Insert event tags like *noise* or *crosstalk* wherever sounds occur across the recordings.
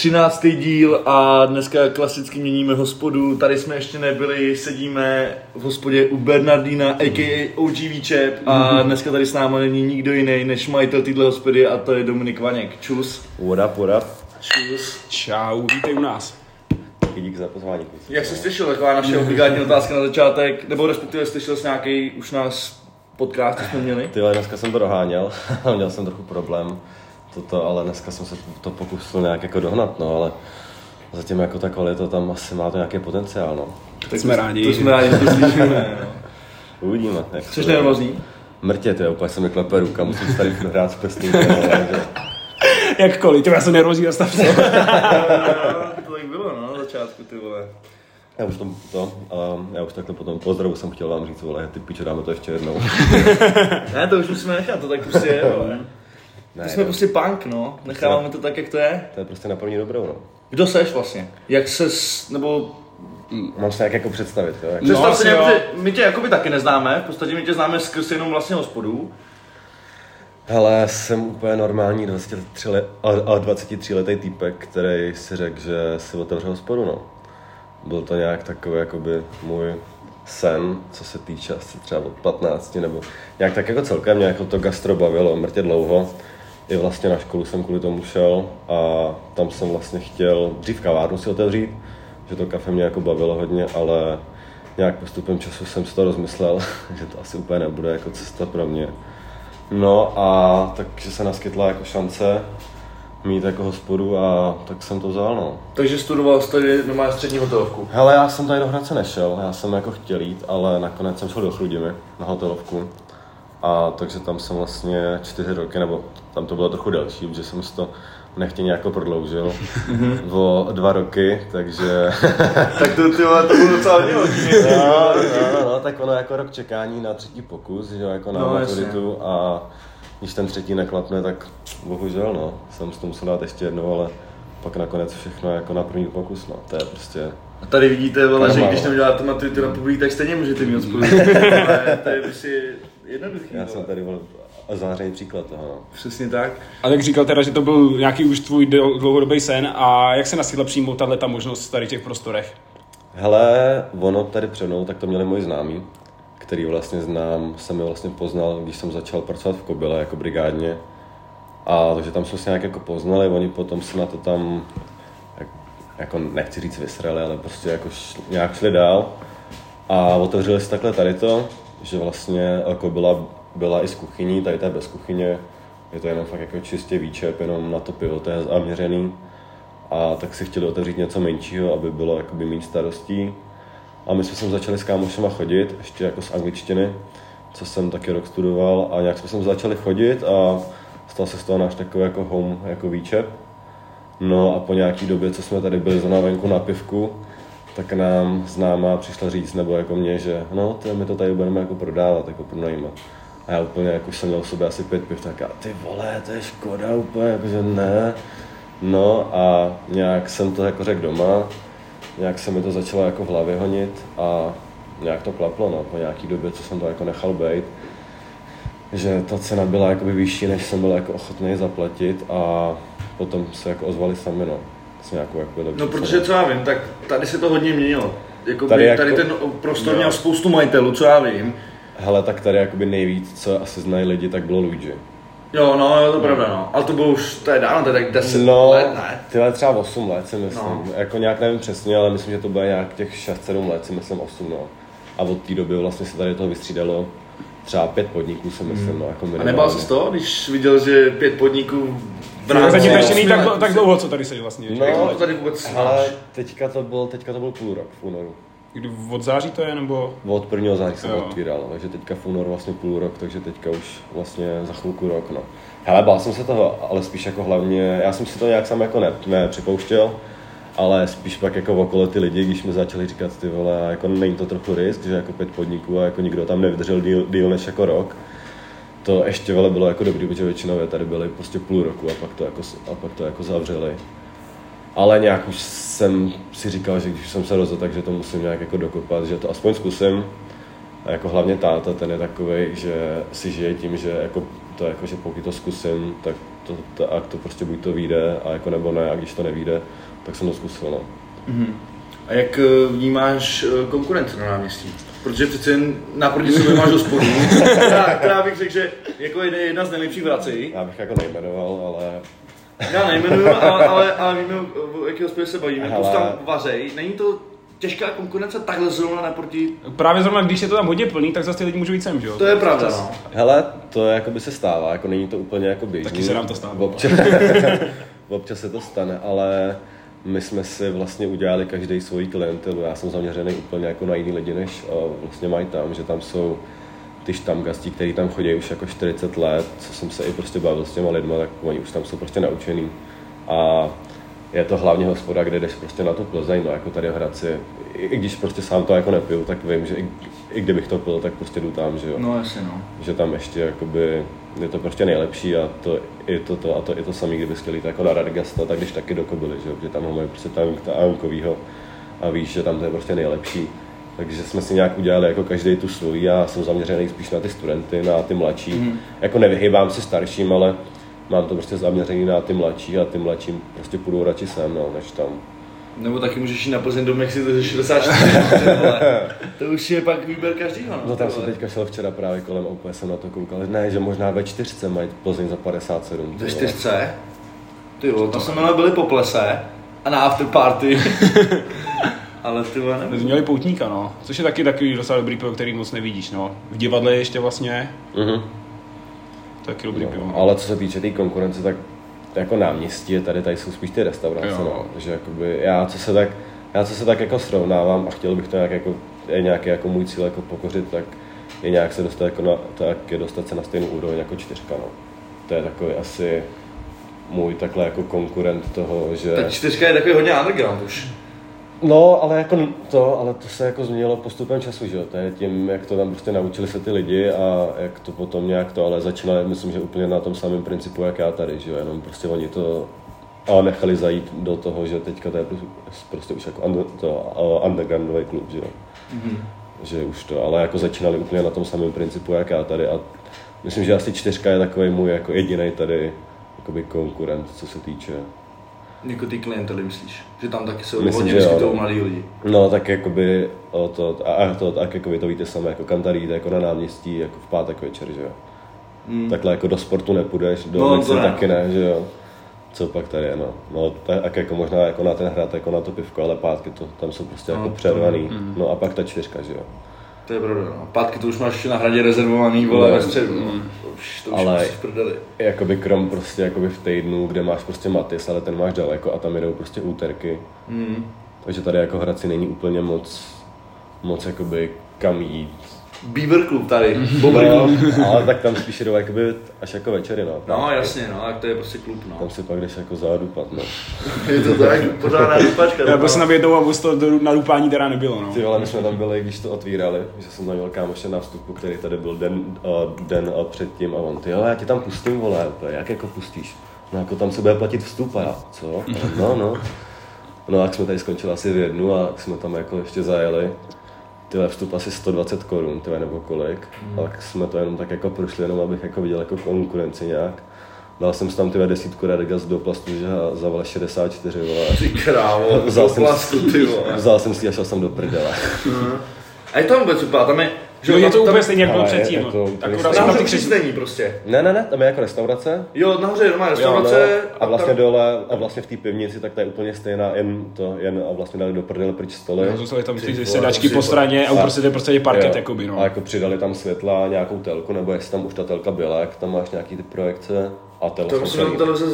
13. díl a dneska klasicky měníme hospodu. Tady jsme ještě nebyli, sedíme v hospodě u Bernardína, a.k.a. OG Výčep a dneska tady s námi není nikdo jiný než majitel téhle hospody a to je Dominik Vaněk. Čus. What up, what up? Čus. Čau, vítej u nás. Taky dík za pozvání. kluci. Jak jsi slyšel, taková naše obligátní *laughs* otázka na začátek, nebo respektive slyšel jsi nějaký už nás podcast, co jsme měli? Ty vole, dneska jsem to doháněl, *laughs* měl jsem trochu problém, toto, ale dneska jsem se to pokusil nějak jako dohnat, no, ale zatím jako ta kvalita tam asi má to nějaký potenciál, no. Tak jsme rádi. To jsme rádi, že to slyšíme. no. *laughs* Uvidíme. Jak Jsi to- nervózní? Mrtě, ty, úplně se mi klepe ruka, musím tady hrát s prstem. ale, *laughs* že- Jakkoliv, to já jsem nervózní, zastav se. *laughs* to tak bylo, no, na začátku, ty vole. Já už to, to um, já už takhle potom pozdravu jsem chtěl vám říct, vole, ty piče, dáme to ještě jednou. Ne, to už musíme nechat, to tak prostě je, vole. Ne, To jsme no, prostě punk, no. Necháváme to tak, jak to je. to je prostě na první dobrou, no. Kdo seš vlastně? Jak ses, nebo... Mám se jak jako představit, jo. Jak... No, Představ asi si nějak, jo. že my tě jakoby taky neznáme, v podstatě my tě známe skrz jenom vlastně hospodu. Hele, jsem úplně normální 23 let, ale 23 letý týpek, který si řekl, že si otevře hospodu, no. Byl to nějak takový jakoby můj sen, co se týče asi třeba od 15, nebo nějak tak jako celkem mě jako to gastro bavilo mrtě dlouho. I vlastně na školu jsem kvůli tomu šel a tam jsem vlastně chtěl dřív kavárnu si otevřít, že to kafe mě jako bavilo hodně, ale nějak postupem času jsem si to rozmyslel, *laughs* že to asi úplně nebude jako cesta pro mě. No a takže se naskytla jako šance mít jako hospodu a tak jsem to vzal, no. Takže studoval jsi tady normálně střední hotelovku. Hele, já jsem tady do Hradce nešel, já jsem jako chtěl jít, ale nakonec jsem šel do Chrudimi na hotelovku. A takže tam jsem vlastně čtyři roky, nebo tam to bylo trochu delší, protože jsem si to nechtěně jako prodloužil o dva roky, takže... *laughs* tak to, ty vole, to bylo docela hodně no, no, no, no, tak ono jako rok čekání na třetí pokus, že jo, jako na No, maturitu a když ten třetí neklapne, tak bohužel, no, jsem to musel dát ještě jednou, ale pak nakonec všechno jako na první pokus, no, to je prostě, A tady vidíte, vole, že když no. neuděláte maturitu na publik, tak stejně můžete mít. *laughs* Ale to je prostě jednoduchý. já vole. jsem tady byl zářený příklad toho, no. Přesně tak. A tak říkal teda, že to byl nějaký už tvůj dl- dlouhodobý sen a jak se naskytla přijmout tahle ta možnost tady v těch prostorech? Hele, ono tady před mnou, tak to měli moji známí, který vlastně znám, jsem je vlastně poznal, když jsem začal pracovat v Kobyle jako brigádně. A takže tam jsme se nějak jako poznali, oni potom se na to tam, jak, jako nechci říct vysrali, ale prostě jako šl, nějak šli dál. A otevřeli si takhle tady to, že vlastně jako byla, i z kuchyní, tady to je bez kuchyně, je to jenom fakt jako čistě výčep, jenom na to pivo, to je zaměřený. A tak si chtěli otevřít něco menšího, aby bylo jakoby méně starostí. A my jsme sem začali s kámošema chodit, ještě jako z angličtiny, co jsem taky rok studoval a nějak jsme sem začali chodit a stal se z toho náš takový jako home, jako výčep. No a po nějaký době, co jsme tady byli zrovna venku na pivku, tak nám známá přišla říct, nebo jako mě, že no, to my to tady budeme jako prodávat, jako pronajímat. A já úplně, jak už jsem měl v sobě asi pět piv, tak já, ty vole, to je škoda úplně, jakože ne. No a nějak jsem to jako řekl doma, nějak se mi to začalo jako v hlavě honit a nějak to klaplo, no, po nějaký době, co jsem to jako nechal být, že ta cena byla jakoby vyšší, než jsem byl jako ochotný zaplatit a potom se jako ozvali sami, no, s nějakou jako lepší No protože co já vím, tak tady se to hodně měnilo. Jakoby, Tady tady, jako- tady ten prostor měl spoustu majitelů, co já vím. Hele, tak tady jakoby nejvíc, co asi znají lidi, tak bylo Luigi. Jo, no, je to pravda, no. Ale to bylo už, to je dávno, to je tak 10 No, let, ne? tyhle třeba 8 let si myslím. No. Jako nějak nevím přesně, ale myslím, že to bude nějak těch 6-7 let, si myslím 8, no. A od té doby vlastně se tady toho vystřídalo třeba pět podniků, si myslím, no, jako A minimálně. nebál se z toho, když viděl, že pět podniků v No, zatím ještě není tak, tak dlouho, co tady jsi vlastně. No. To tady vůbec Ale teďka to byl, teďka to byl půl rok v únoru. Kdy od září to je, nebo? Od 1. září jsem Jo. otvíral, takže teďka v únoru vlastně půl rok, takže teďka už vlastně za chvilku rok, no. Hele, bál jsem se toho, ale spíš jako hlavně, já jsem si to nějak sám jako ne, nepřipouštěl, ale spíš pak jako okolo ty lidi, když mi začali říkat ty vole, jako není to trochu risk, že jako pět podniků a jako nikdo tam nevydržel díl, díl než jako rok. To ještě vele bylo jako dobrý, protože většinou tady byly prostě půl roku a pak to jako, a pak to jako zavřeli. Ale nějak už jsem si říkal, že když jsem se rozhodl, takže to musím nějak jako dokopat, že to aspoň zkusím. A jako hlavně táta, ten je takový, že si žije tím, že jako to jako, že pokud to zkusím, tak to to, a to prostě buď to vyjde, a jako nebo ne, a když to nevíde, tak jsem to zkusil, no. A jak eh, vnímáš eh, konkurenci na náměstí? Protože přece jen naproti sobě máš hospodu, která, která bych řekl, že jako je jedna z nejlepších vrací. Já bych jako nejmenoval, ale Já nejmenuju, ale, ale, ale víme, o jaký hospodě se bavíme. Hele. Plus tam vařej. Není to těžká konkurence takhle zrovna naproti... Právě zrovna, když je to tam hodně plný, tak zase ty lidi můžou jít sem, že jo? To je pravda, no. Hele, to jako by se stává, jako není to úplně jako běžný. Taky se nám to stává. Občas, *laughs* občas se to stane, ale my jsme si vlastně udělali každý svoji klientelu. Já jsem zaměřený úplně jako na jiný lidi, než eh, vlastně mají tam, že tam jsou ty štamgastí, kteří tam chodí už jako 40 let, co jsem se i prostě bavil s těma lidma, tak oni už tam jsou prostě naučený. A je to hlavně hospoda, kde jdeš prostě na tu Plzeň, no jako tady v Hradci. I, I když prostě sám to jako nepiju, tak vím, že i, i kdybych to pil, tak prostě jdu tam, že jo No jasně, no. že tam ještě jakoby, je to prostě nejlepší a to, i to, to, a to, i to samý, kdyby chtěli jít jako na Radgasta, tak když taky do Kobily, že, jo, že tam ho mají prostě tam a víš, že tam to je prostě nejlepší. Takže jsme si nějak udělali jako každý tu svoji, já jsem zaměřený spíš na ty studenty, na ty mladší. Mm. Jako nevyhýbám se starším, ale mám to prostě zaměřený na ty mladší a ty mladším prostě půjdou radši sem, no, než tam. Nebo taky můžeš jít na Plzeň do Mexi, to je 64, vole. *laughs* To už je pak výběr každýho, no. No tam jsem teďka šel včera právě kolem a úplně jsem na to koukal. Ne, že možná ve čtyřce mají Plzeň za 57. ty Ve čtyřce? Ty vole, to jsme byli po plese a na afterparty. *laughs* Ale ty vole, nevím. měli poutníka, no. Což je taky takový docela dobrý pivo, který moc nevidíš, no. V divadle ještě vlastně, Mhm. taky dobrý pivo. No, ale co se týče té tý konkurence, tak jako náměstí je tady, tady jsou spíš ty restaurace, Jo. no. že jakoby já co se tak, já co se tak jako srovnávám a chtěl bych to nějak jako, je nějaký jako můj cíl jako pokořit, tak je nějak se dostat jako na, tak je dostat se na stejnou úroveň jako čtyřka, no. To je takový asi můj takhle jako konkurent toho, že... Ta čtyřka je takový hodně underground už. No, ale jako to, ale to se jako změnilo postupem času, že jo, to je tím, jak to tam prostě naučili se ty lidi a jak to potom nějak to, ale začínali, myslím, že úplně na tom samém principu, jak já tady, že jo, jenom prostě oni to ale nechali zajít do toho, že teďka to je prostě- už jako under, to, undergroundový klub, že jo. Mhm. Že už to, ale jako začínali úplně na tom samém principu, jak já tady a myslím, že asi čtyřka je takový můj jako jediný tady jakoby konkurent, co se týče Jako ty klientely myslíš? Že tam taky jsou Myslím, hodně vyskytují no. mladí lidi. No, tak jakoby o to, a, a to, tak jako vy to víte sami, jako kam tady jít, jako na náměstí, jako v pátek večer, že jo. Mm. Takhle jako do sportu nepůjdeš, do No, to ne. taky ne, že jo. Co pak tady je, no. No, tak jako možná jako na ten hrad, jako na to pivko, ale pátky to, tam jsou prostě No, jako přervaný. No a pak ta čtyřka, že jo. To je pravda, no. Pátky to už máš na hradě rezervovaný, vole, ve středu. No. To už, to už Ale- v prdeli. Jakoby krom prostě jakoby v týdnu, kde máš prostě Matis, ale ten máš daleko a tam jedou prostě úterky. Mm. Takže tady jako Hradci není úplně moc, moc jakoby kam jít. Beaver Club tady, Bobr *laughs* No, Club. ale tak tam spíš jdou jakoby až jako večery, no. No jasně, no, tak to je prostě klub, no. Tam si pak jdeš jako zádupat, no. *laughs* Je to tak, pořádná dupačka. Já no. byl jsem na jednou a vůz to do- na dupání teda nebylo, no. Ty vole, my jsme tam byli, když to otvírali, že jsem tam měl kámoše na vstupu, který tady byl den, uh, den uh, předtím a on, ty jo, já ti tam pustím, vole, jak jako pustíš? No jako tam se bude platit vstup a já, co? No, no. No a jak jsme tady skončili asi v jednu a jsme tam jako ještě zajeli, tyhle vstup asi 120 korun, tyhle nebo kolik. A tak jsme to jenom tak jako prošli, jenom abych jako viděl jako konkurenci nějak. Dal jsem si tam tyhle desítku Radgas do plastu, že za vole 64, vole. Ty krávo, Vzal do plasku, ty vole. Vzal jsem si a šel jsem do prdele. A je tam vůbec vypadá, tam je... Jo, je to tam, úplně stejně jako Ale předtím. je to no. úplně Akorát tam ty prostě. Ne, ne, ne, tam je jako restaurace. Jo, nahoře je doma Jo, restaurace. no, a vlastně tam, dole, a vlastně v té pivnici, tak to je úplně stejná, jen to, jen a vlastně dali do prdele pryč stoly. No, Zůstaly tam Ty sedačky po straně a uprostřed je prostě parket, Jo. jakoby, no. A jako přidali tam světla, nějakou telku, nebo jestli tam už ta telka byla, jak tam máš nějaký ty projekce a to je to jsme celý. televize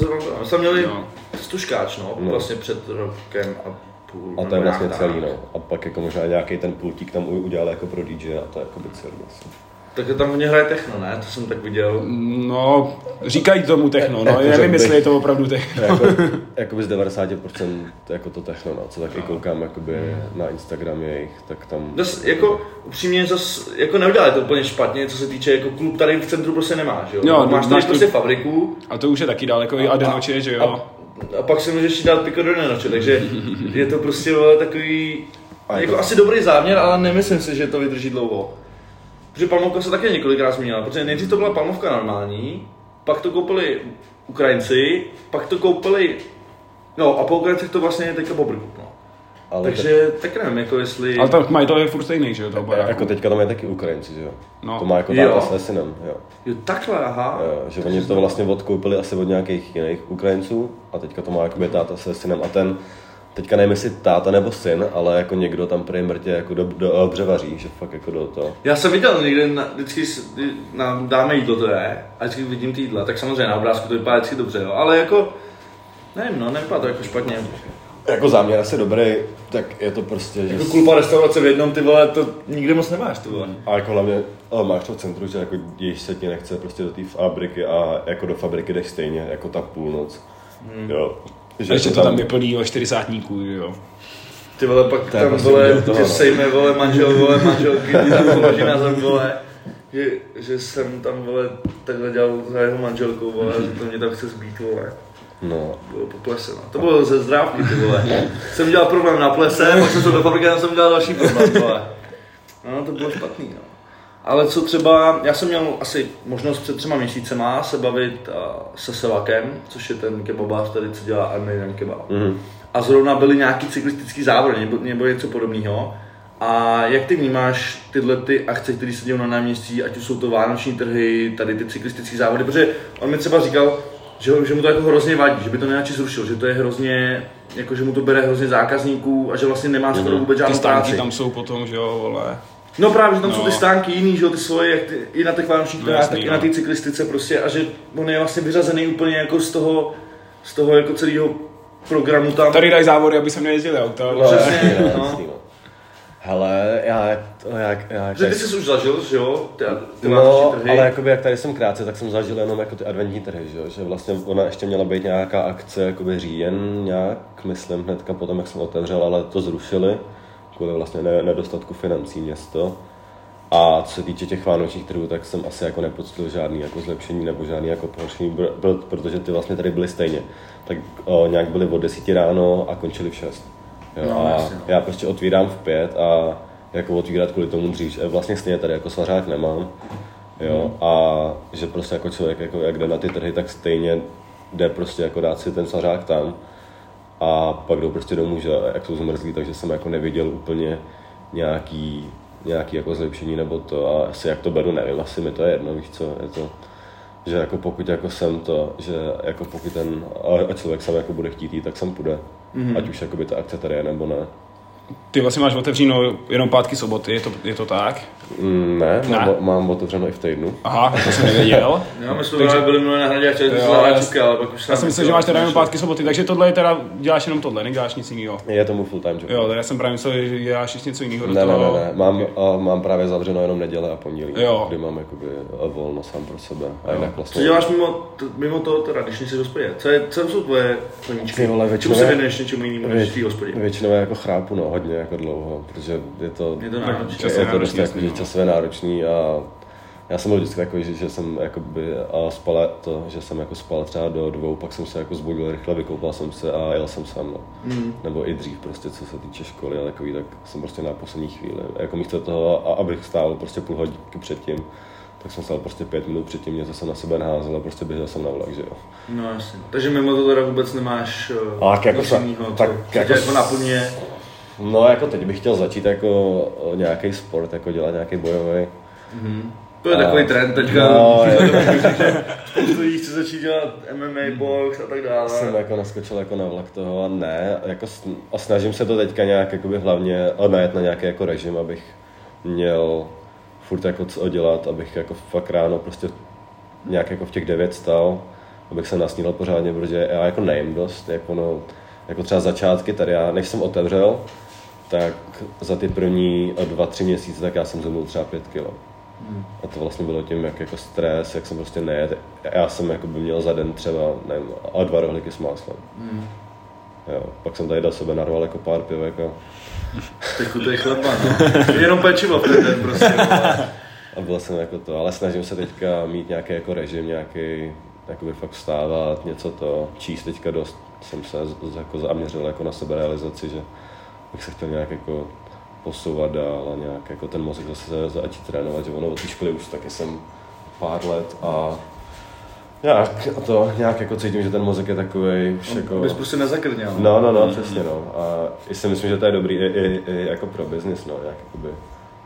jsme měli Jo. stuškáč, no, No. vlastně před rokem a. A to je vlastně celý, no. A pak jako možná nějaký ten pultík tam u- udělal jako pro DJ a to je jako by celý vlastně. Takže tam hodně hraje techno, ne? To jsem tak viděl. No, říkají tomu techno, no, *laughs* Jako nevím, jestli je to opravdu techno. jako, *laughs* jakoby z 90% jako to techno, no, co taky koukám jakoby na Instagram jejich, tak tam... Zas, jako upřímně zas, jako neudělali to úplně špatně, co se týče jako klub tady v centru prostě nemáš, jo? Jo, máš tady máš tu- prostě fabriku A to už je taky daleko, i Adenoče, že jo. a, a pak si můžeš dát piko do nenoče, takže je to prostě takový, jako asi dobrý záměr, ale nemyslím si, že to vydrží dlouho. Protože Palmovka se také několikrát změnila, protože nejdřív to byla Palmovka normální, pak to koupili Ukrajinci, pak to koupili, no a po Ukrajincích to vlastně je teďka Bobrkut, no. Ale Takže tak nevím, jako jestli... Ale tak mají to je furt stejný, že jo, toho baráku. jako teďka tam je taky Ukrajinci, že jo? No. To má jako Jo. táta se synem, jo. Jo, takhle, aha. Jo, že oni to vlastně odkoupili asi od nějakých jiných Ukrajinců a teďka to má jakoby táta se synem a ten, teďka nevím jestli táta nebo syn, ale jako někdo tam prý mrtě jako do, do, dobře vaří, že fakt jako do toho. Já jsem viděl někde, na, vždycky s- nám dáme jídlo to je, a vždycky vidím ty jídla, tak samozřejmě na obrázku to vypadá vždycky dobře, jo. ale jako, nevím, no, nevypadá to jako špatně. Jako záměr asi dobrý, tak je to prostě, že... Jako kulpa restaurace v jednom, ty vole, to nikde moc nemáš, ty vole. A jako hlavně ale máš to v centru, že jako jíš se ti nechce prostě do té fabriky a jako do fabriky jdeš stejně jako ta půlnoc. Hmm. Jo. A ještě to tam je plný o čtyřicátníků, že jo. Ty vole, pak tam prostě vole, toho, že no. sejme, vole, manžel, vole, manželky, ty tam položí na zem, vole. Že, že jsem tam, vole, takhle dělal za jeho manželkou, vole, že to mě tam chce zbít, vole. No, Bylo po plese, no. To bylo ze zdrávky, ty vole. *laughs* jsem dělal problém na plese, *laughs* pak jsem šel do fabriky a tam jsem dělal další problém, vole. No, to bylo špatný, no. Ale co třeba, já jsem měl asi možnost před třema měsícema se bavit uh, se Sevakem, což je ten kebabář tady, co dělá Armenian kebab. mhm. A zrovna byly nějaký cyklistický závody nebo, nebo něco podobného. A jak ty vnímáš tyhle ty akce, které se dějí na náměstí, ať už jsou to vánoční trhy, tady ty cyklistické závody, protože on mi třeba říkal, že, že mu to jako hrozně vadí, že by to nejradši zrušil, že to je hrozně, jako že mu to bere hrozně zákazníků a že vlastně nemá skoro vůbec Ty žádnou stánky práci. tam jsou potom, že jo, vole. No právě, že tam jsou ty No. stánky jiný, že jo, ty svoje, jak ty, i na těch vánočních No jasný, tak i no. na té cyklistice prostě a že on je vlastně vyřazený úplně jako z toho, z toho jako celého programu tam. Tady dají závody, aby se nejezdili auta, No, vole. Přesně, no, no. no. Hele, já, to jak, já, Že ty jsi už zažil, že jo, ty, ty No, trhy. ale jakoby, jak tady jsem krátce, tak jsem zažil jenom jako ty adventní trhy, že, jo? že vlastně ona ještě měla být nějaká akce jakoby říjen nějak, myslím hnedka potom, jak jsem otevřel, ale to zrušili kvůli vlastně ne- nedostatku financí město. A co se týče těch vánočních trhů, tak jsem asi jako nepoctil žádný jako zlepšení nebo žádný jako pohoršení, protože ty vlastně tady byly stejně. Tak o, nějak byly od 10 ráno a končili v 6. Jo, No, a jasně, no. já prostě otvírám v 5 a jako otvírat kvůli tomu dřív, že vlastně stejně tady jako svařák nemám. Jo, a že prostě jako člověk, jako jak jde na ty trhy, tak stejně jde prostě jako dát si ten svařák tam a pak jdou prostě domů, že jak jsou zmrzlí, takže jsem jako neviděl úplně nějaký, nějaký jako zlepšení nebo to a asi jak to beru, nevím, asi mi to je jedno, víš co, je to, že jako pokud jako jsem to, že jako pokud ten a- člověk sám jako bude chtít jít, tak sem půjde, mm-hmm. ať už jakoby ta akce tady je nebo ne. Ty vlastně máš otevřeno jenom pátky soboty, je to, je to tak? Mm, ne, Ne. Mám, mám otevřeno i v týdnu. Aha, to jsem nevěděl. *laughs* Já my jsme Takže- byli minulé na hradě a chtěli jsme Jo, se zahrát já- čuky, ale pak už Já jsem myslel, že máš teda jenom pátky soboty, takže tohle je teda, děláš jenom tohle, neděláš nic jiného. Je tomu full time job. Jo, já jsem právě myslel, že děláš ještě něco jiného do Ne, ne, toho. ne, ne. Mám, a mám právě zavřeno jenom neděle a pondělí, Jo. kdy mám jakoby a volno sám pro sebe. A jinak Co vlastně... děláš mimo, t- mimo to, teda, když nejsi hospodě? Co, je, co jsou tvoje koníčky? Ty vole, Čemu většinou se je- věnuješ něčemu jinému než v té hospodě? Většinou jako chrápu, no, hodně jako dlouho, protože je to, Je to je to dost jako, že. Časově náročný a já jsem byl vždycky takový, že, že jsem jakoby a spal to, že jsem jako spal třeba do dvou, pak jsem se jako zbudil rychle, vykoupal jsem se a jel jsem sem, no. Mm. Nebo i dřív prostě, co se týče školy a takový, tak jsem prostě na poslední chvíli. Jako místo toho, a- abych stál prostě půl hodinky předtím, tak jsem stál prostě pět minut předtím, něco jsem na sebe naházel a prostě běžel jsem na vlak, že jo. No jasně. Takže mimo to teda vůbec nemáš A tak jako co, tak jako jako naplňuje. No jako teď bych chtěl začít jako nějaký sport, jako dělat nějaký bojový. To je A- takový trend teďka. No, *laughs* Spoustu lidí chce začít dělat MMA, box a tak dále. jsem jako naskočil jako na vlak toho a ne, jako a snažím se to teďka nějak jakoby hlavně najet na nějaký jako režim, abych měl furt jako co dělat, abych jako fakt ráno prostě nějak jako v těch devět stal, abych se nasnídal pořádně, protože já jako nejím dost, jako no, jako třeba začátky tady já, než jsem otevřel, tak za ty první dva, tři měsíce, tak já jsem zhubnul třeba pět kilo. A to vlastně bylo tím, jak jako stres, jak jsem prostě nejet. Já jsem jako by měl za den třeba, nevím, a dva rohlíky s máslem. Jo, pak jsem tady do sebe narval jako pár pivek a, Teď to je chleba, no. Jenom pečivo v ten den prostě. a byl jsem jako to, ale snažím se teďka mít nějaký jako režim, nějaký, jakoby fakt vstávat, něco to, číst teďka dost, jsem se jako zaměřil jako na sebe realizaci, že bych se chtěl nějak jako posouvat dál a nějak jako ten mozek zase začít trénovat, že ono od té školy už taky jsem pár let a Nějak, to, nějak jako cítím, že ten mozek je takový už jako... Bys prostě nezakrněl. No, no, no, přesně, no. A i si myslím, že to je dobrý i, i, i jako pro biznis, no, jak jakoby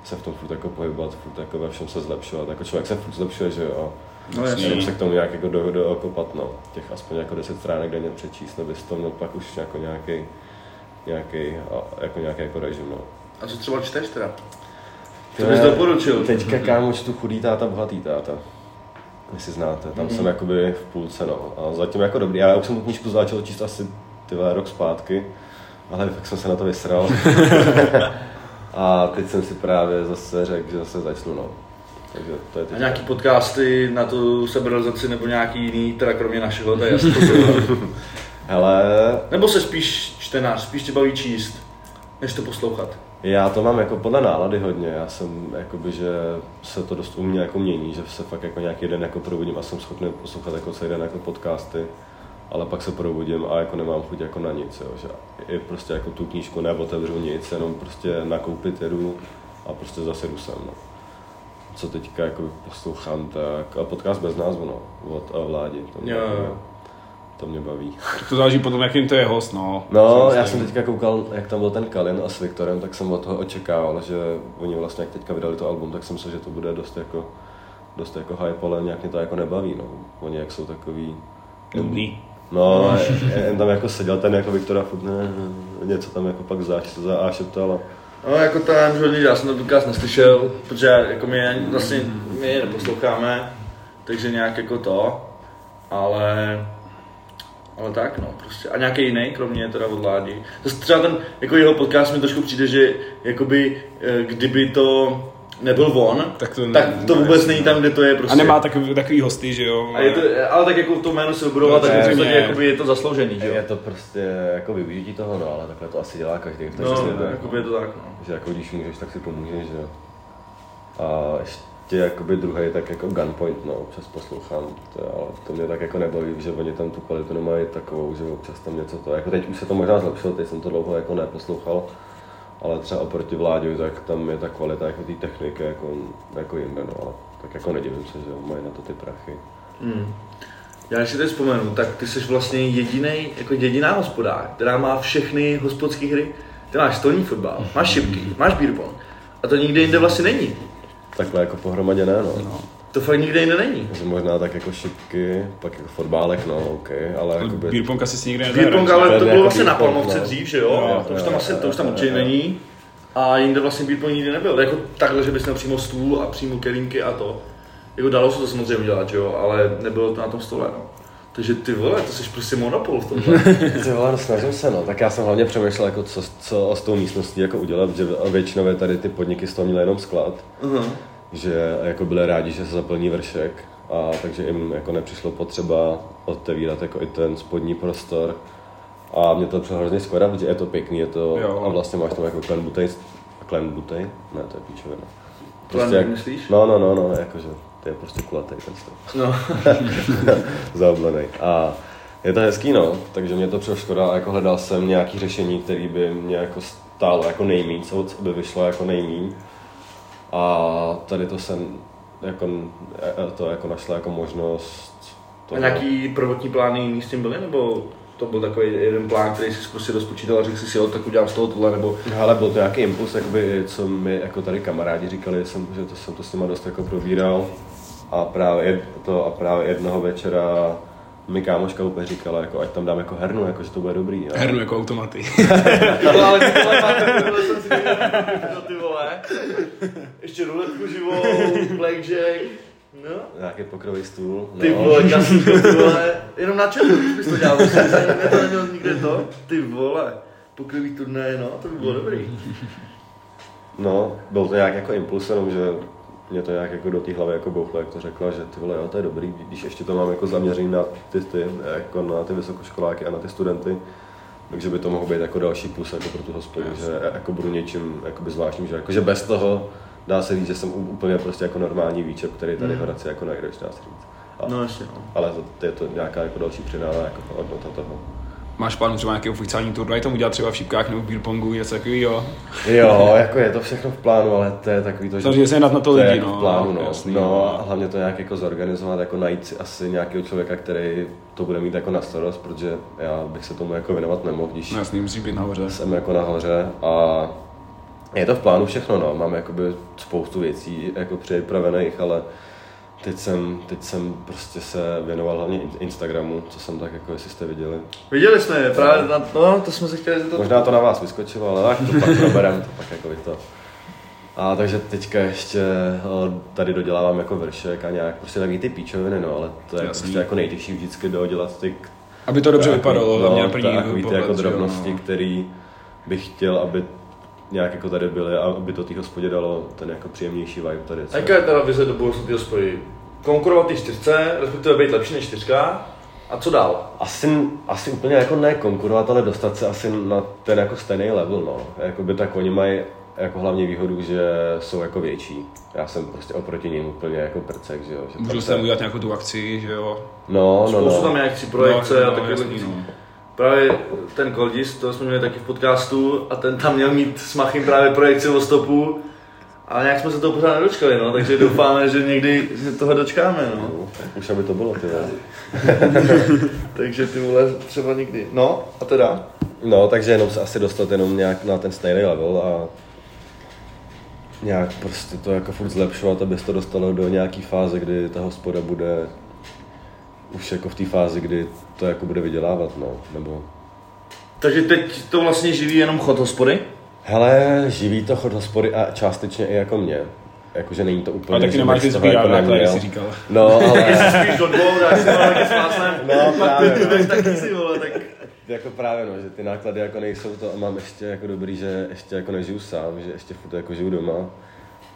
se v tom furt jako pohybovat, furt jako ve všem se zlepšovat, jako člověk se furt zlepšuje, že jo. No. Jenom se k tomu nějak jako do, do okopat, no. Těch aspoň jako 10 stránek denně přečíst, aby to měl pak už jako nějaký, nějaký, jako nějaký jako režim, no. A co třeba čteš teda? Co bys doporučil? Teďka kámo čtu chudý táta, bohatý táta. Jestli znáte, tam mm-hmm. jsem jakoby v půlce, no. A zatím jako dobrý. Já už jsem tu knížku začal číst asi ty vole, rok zpátky, ale fakt jsem se na to vysral. *laughs* a teď jsem si právě zase řekl, že zase začnu, no. Takže to je teď. A nějaký podcasty na tu seberalizaci nebo nějaký jiný, teda kromě našeho, to je *laughs* jasný. Hele, nebo se spíš čtenář, spíš tě baví číst, než to poslouchat. Já to mám jako podle nálady hodně, já jsem jakoby, že se to dost u mě jako mění, že se fakt jako nějaký den jako probudím a jsem schopný poslouchat jako celý den jako podcasty, ale pak se probudím a jako nemám chuť jako na nic, jo, že i prostě jako tu knížku neotevřu nic, jenom prostě nakoupit jedu a prostě zase jdu sem, no. Co teďka jako poslouchám, tak a podcast bez názvu, no, od vládi. To mě, Jo, jo. To mě baví. To záleží potom, jakým to je host, no. No, já jsem teďka koukal, jak tam byl ten Kalin a s Viktorem, tak jsem od toho očekával, že oni vlastně, jak teďka vydali to album, tak jsem myslel, že to bude dost jako, dost jako hype, ale nějak mě to jako nebaví, no. Oni jak jsou takový... Nudný. No, jen tam jako seděl ten jako Viktora furt, ne, něco tam jako pak záš, za a šeptal a No, jako to já žádný, já jsem to podcast neslyšel, protože jako my vlastně my je neposloucháme, takže nějak jako to, ale ale tak no, prostě. A nějaký jiný, kromě teda od Ládi. Zase třeba ten, jako jeho podcast mi trošku přijde, že jakoby, eh, kdyby to nebyl on, Tak to, tak to vůbec není tam, kde to je prostě. A nemá takový, takový hosty, že jo? a je to, ale tak jako to jméno si vybudovat, No, tak v přesně. podstatě jakoby je to zasloužený, že je jo? to prostě jako využití toho, no, ale takhle to asi dělá každý. Takže No, to, jakoby je to tak, no. že jako když můžeš, tak si pomůžeš, že jo. A ještě jakoby druhý, tak jako Gunpoint, no, občas poslouchám, to, ale to mě tak jako nebaví, že oni tam tu kvalitu nemají takovou, že občas tam něco to, jako teď už se to možná zlepšilo, teď jsem to dlouho jako neposlouchal, ale třeba oproti vládě, tak tam je ta kvalita jako té techniky jako, jako jinde, no, ale tak jako nedivím se, že mají na to ty prachy. Hmm. Já si teď vzpomenu, tak ty jsi vlastně jediný, jako jediná hospoda, která má všechny hospodské hry. Ty máš stolní fotbal, máš šipky, máš beer pong. A to nikde jinde vlastně není. Takhle jako pohromadě ne, no. No. To fakt nikde jinde není. Takže možná tak jako šipky, pak jako fotbálek, no, OK, ale jakoby... Beer pong asi si nikde Beer pong, ale To bylo jako vlastně na Palmovce no. dřív, že jo? Jo, to už tam asi, to už tam určitě není. A jinde vlastně beer pong nikdy nebyl. Jako takhle, že bys měl přímo stůl a přímo kelímky a to. Jako dalo se to samozřejmě udělat, že jo? Ale nebylo to na tom stole, no. Takže ty vole, to jsi prostě monopol v tomhle. *laughs* Ty vole, no, snažím se, no. Tak já jsem hlavně přemýšlel, jako co, co s tou místností jako udělat, že většinově tady ty podniky z toho měly jenom sklad, Aha. Že jako byli rádi, že se zaplní vršek, a takže jim jako nepřišlo potřeba otevírat jako i ten spodní prostor. A mě to přišlo hrozně skvělé, protože je to pěkný, je to, Jo. a vlastně máš tam jako klen butej, klen butej? Ne, to je píčovina. Klen, jak, myslíš? No, no, no, no, jakože to je prostě kulatý ten stůl. No. *laughs* zaoblený. A je to hezký, no, takže mě to přišlo škoda a jako hledal jsem nějaký řešení, který by mě jako stálo jako nejmíň, co by vyšlo jako nejmíň. A tady to jsem jako, e- to jako našla jako možnost. A nějaký prvotní plány jiný s tím byly, nebo to byl takový jeden plán, který jsi prostě rozpočítal a řekl jsi si, jo, tak udělám z toho tohle, nebo Ale byl to nějaký impuls, jakoby, co mi jako tady kamarádi říkali, jsem, že to jsem to s nima dost jako probíral. A právě, to, a právě jednoho večera mi kámoška úplně říkala, jako, ať tam dám jako hernu, jako, že to bude dobrý. A- Hernu jako automaty. *laughs* No, ale ty vole, máte, tohle jsem si říkal, no ty vole. Ještě ruletku živou, blackjack, no. Nějaký pokrový stůl. Ty no. vole, kasínko, ty vole, jenom na čem bys to dělal, ne, to neměl nikde to, ty vole, pokrový turné, no, to by bylo dobrý. No, byl to nějak jako impuls, jenom že mě to nějak jako do té hlavy jako bouchlo, jak to řekla, že ty vole, jo, to je dobrý, když ještě to mám jako zaměřený na ty, ty, jako na ty vysokoškoláky a na ty studenty, takže by to mohlo být jako další plus jako pro tu hospodu, že jako budu něčím jakoby zvláštním, že, jako, že bez toho dá se říct, že jsem úplně prostě jako normální výčep, který tady v Hradci jako najdeš, dá se říct. A, No jasně, no. Ale to, je to nějaká jako další přidána jako hodnota toho. Máš plán třeba nějaký oficiální turnaj, tam udělat třeba v šipkách nebo v beer pongu, něco takového. Jo, jako je to všechno v plánu, ale to je takový to, Takže se na to to je lidi, jako no, v plánu, no. jasný, no. no. a hlavně to nějak jako zorganizovat, jako najít si asi nějakého člověka, který to bude mít jako na starost, protože já bych se tomu jako věnovat nemohl, když No jasný, musí být nahoře. jsem jako nahoře a je to v plánu všechno, no. Mám jakoby spoustu věcí jako připravených, ale teď jsem, teď jsem prostě se věnoval hlavně in- Instagramu, co jsem tak jako, jestli jste viděli. Viděli jsme je, právě na, no, to jsme se chtěli to... Možná to na vás vyskočilo, ale tak to pak proberem, to pak jako to. A takže teďka ještě eh, tady dodělávám jako vršek a nějak prostě taky ty píčoviny, no, ale to je Jasný. prostě jako nejtěžší vždycky dodělat ty Aby to dobře takový- vypadalo, hlavně na první takový ty pohled, jako že jo, drobnosti, no. který bych chtěl, aby nějak jako tady byly a aby to té hospodě dalo ten jako příjemnější vibe tady. co- Jaká je teda vize do budoucna té hospody? Konkurovat ty čtyřce, respektive být lepší než čtyřka. A co dál? Asi, asi úplně jako ne konkurovat, ale dostat se asi na ten jako stejný level, no. Jakoby tak oni mají jako hlavně výhodu, že jsou jako větší. Já jsem prostě oproti ním úplně jako prcek, že jo. Že Můžu tam se udělat nějakou tu akci, že jo. No, no, Spoustu tam no. nějak tři projekce no, a takové no. Právě ten Koldis, to jsme měli taky v podcastu a ten tam měl mít s Machim právě projekci o stopu. A nějak jsme se toho pořád nedočkali, no, takže doufáme, že někdy se toho dočkáme, no. Tak už aby to bylo, ty. *laughs* Takže ty vole třeba nikdy. No, a teda? No, takže jenom se asi dostat jenom nějak na ten stejný level a nějak prostě to jako furt zlepšovat, aby se to dostalo do nějaký fáze, kdy ta hospoda bude už jako v té fázi, kdy to jako bude vydělávat, no, nebo... Takže teď to vlastně živí jenom chod hospody? Hele, živí to chod hospody a částečně i jako mě. Jakože není to úplně, A taky nemáš toho jako neměl. jsi říkal. No, *laughs* ale Spíš do dvou, dáš to taky. No, právě, no. Tak, tak si vole, tak... jako právě no, že ty náklady jako nejsou to a mám ještě jako dobrý, že ještě jako nežiju sám, že ještě furt jako žiju doma.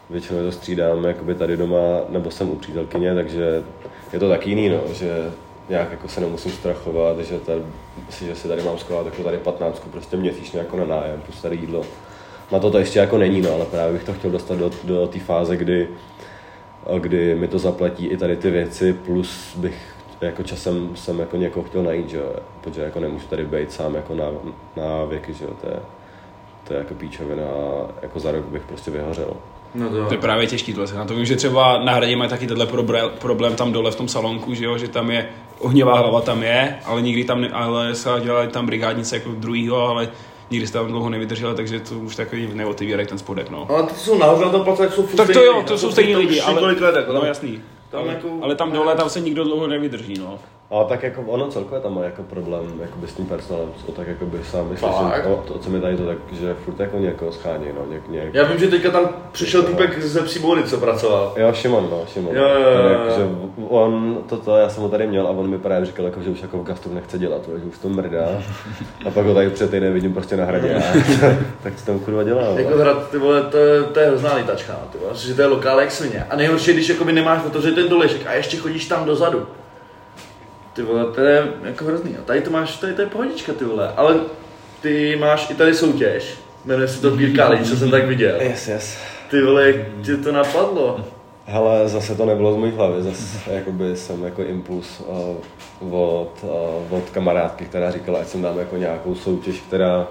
Většinou to střídám jakoby tady doma, nebo jsem u přítelkyně, takže je to tak jiný, no, že nějak jako se nemusím strachovat, že, tady, že si tady mám schovat jako tady 15 prostě měsíčně jako na nájem, plus tady jídlo. Na to to ještě jako není, no, ale právě bych to chtěl dostat do, do té fáze, kdy, kdy mi to zaplatí i tady ty věci, plus bych jako časem jsem jako někoho chtěl najít, že jo, protože jako nemůžu tady být sám jako na, na věky, že jo, to je, to je jako píčovina a jako za rok bych prostě vyhořel. No to To je právě těžký tohle. Na to vím, že třeba na hradě mají taky tenhle problém, tam dole v tom salonku, že, jo? že tam je ohnivá hlava tam je, ale nikdy tam, ne, ale se dělali tam brigádnice jako druhýho, ale nikdy se tam dlouho nevydrželi, takže to už takový neotevírají ten spodek, no. Ale ty jsou nahoře na tom place, jak jsou Tak to jo, lidi, to jsou stejní lidi, ale, několik let, jako, no tam- jasný. tam ale, jako- ale tam dole tam se nikdo dlouho nevydrží, no. A tak jako ono celkově tam má jako problém jakoby s tím personálem, co tak jako by sám vyslyším, Fakt? to, to, co mi tady to tak, že furt jako někoho schání, no, něk, něk, Já vím, že teďka tam přišel týpek ze psí body, co pracoval. Jo, Šimon, no, Šimon. Jo, jo, jo, jako, že on, toto, já jsem ho tady měl a on mi právě říkal, jako, že už jako v gastru nechce dělat, že už to mrdá. A pak ho tady před týden vidím prostě na hradě. A, *laughs* *laughs* tak co tam kurva dělá? vole? Jako hrad, ty vole, to, je- to je hrozná lítačka, no, ty vole, že to je lokál jak svině. A nejhorší, když jakoby nemáš otevřený ten dolešek a ještě chodíš tam dozadu. Ty vole, to je jako hrozný. A tady to máš, tady to je pohodička, ty vole. Ale ty máš i tady soutěž. Jmenuje se to College, co jsem tak viděl. Yes, yes. Ty vole, jak tě to napadlo? Hele, zase to nebylo z mojí hlavy, zase jakoby jsem jako impuls uh, od, uh, od kamarádky, která říkala, ať jsem dám jako nějakou soutěž, která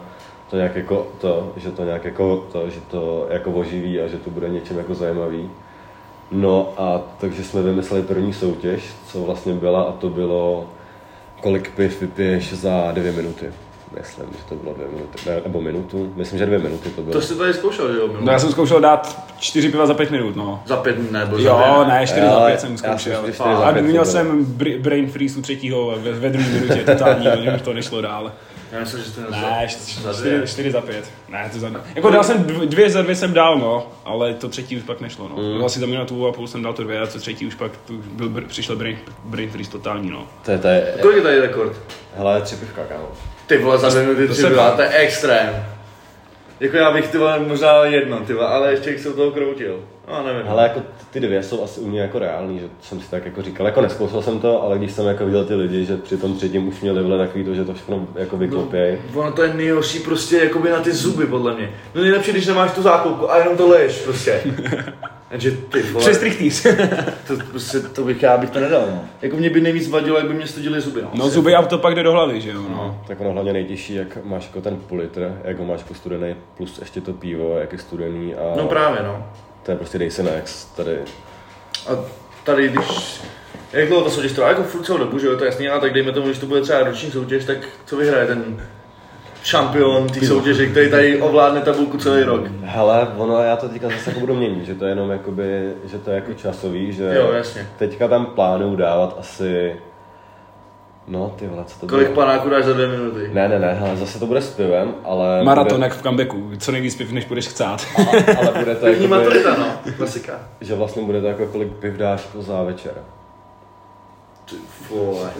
to nějak jako to, že to nějak jako to, že to jako oživí a že to bude něčem jako zajímavý. No a takže jsme vymysleli první soutěž, co vlastně byla a to bylo kolik piv vypiješ za dvě minuty. Myslím, že to bylo dvě minuty, ne, nebo minutu, myslím, že dvě minuty to bylo. To jsi tady zkoušel, že jo? no. já jsem zkoušel dát čtyři piva za pět minut, no. Za pět nebo za Jo, dvě. ne, 4 Já- za 5 jsem já jsem zkoušel. čtyři za A pět měl jsem jsem br- brain freeze u třetího ve, ve druhé minutě totální, *laughs* že už to nešlo dál. Já myslím, že to je Ne, za 4, dvě. 4 za 5. Ne, to za Jako dal jsem dv- dvě za dvě jsem dal, no, ale to třetí už pak nešlo, no. Mm. Asi za minutu a půl jsem dal to dvě a to třetí už pak tu byl, br- přišel brain, brain freeze totální, no. To je, to je, Kolik je tady rekord? hele, tři pivka, kámo. Ty vole, za dvě minuty to tři dá. to je extrém. Jako já bych ty vole možná jedno, ty vole, ale ještě jak se u toho kroutil. No, nevím. Ale jako ty dvě jsou asi u mě jako reální, že jsem si tak jako říkal, jako neskoušel jsem to, ale když jsem jako viděl ty lidi, že při tom třetím už měli vyle takový to, že to všechno jako vyklopěj. No, ono to je nejhorší prostě jakoby na ty zuby, podle mě. No nejlepší, když nemáš tu zákoupku a jenom to leješ prostě. *laughs* Takže ty vole, Přes trichtýř. *laughs* to, prostě, to bych já bych to nedal, no. Jako mě by nejvíc vadilo, jak by mě studili zuby, no. No zuby a to pak jde do hlavy, že jo, no. Tak ono hlavně nejtěžší, jak máš jako ten půl litr, jak ho máš jako studený, plus ještě to pivo, jak je studený a No právě, no. To je prostě na ex, tady A tady, když... Jak dlouho to soutěž trvá? Jako furt celou dobu, že jo, to je jasný, ale tak dejme tomu, když to bude třeba roční soutěž, tak co vyhraje ten šampion té soutěže, který tady ovládne tabulku celý rok? Hele, ono, já to teďka zase jako budu měnit, že to je jenom jakoby, že to je jako časový, že Jo, jasně. teďka tam plánuju dávat asi, no ty vole, co to Kolik bude? panáků dáš za dvě minuty? Ne, ne, ne, hele, zase to bude s pivem, ale... Maraton bude, jak v comebacku, co nejvíc piv, než budeš chcát. *laughs* ale bude to jakoby, maturita, no. Klasika. že vlastně bude to jako kolik piv dáš jako za večer. Ty vole.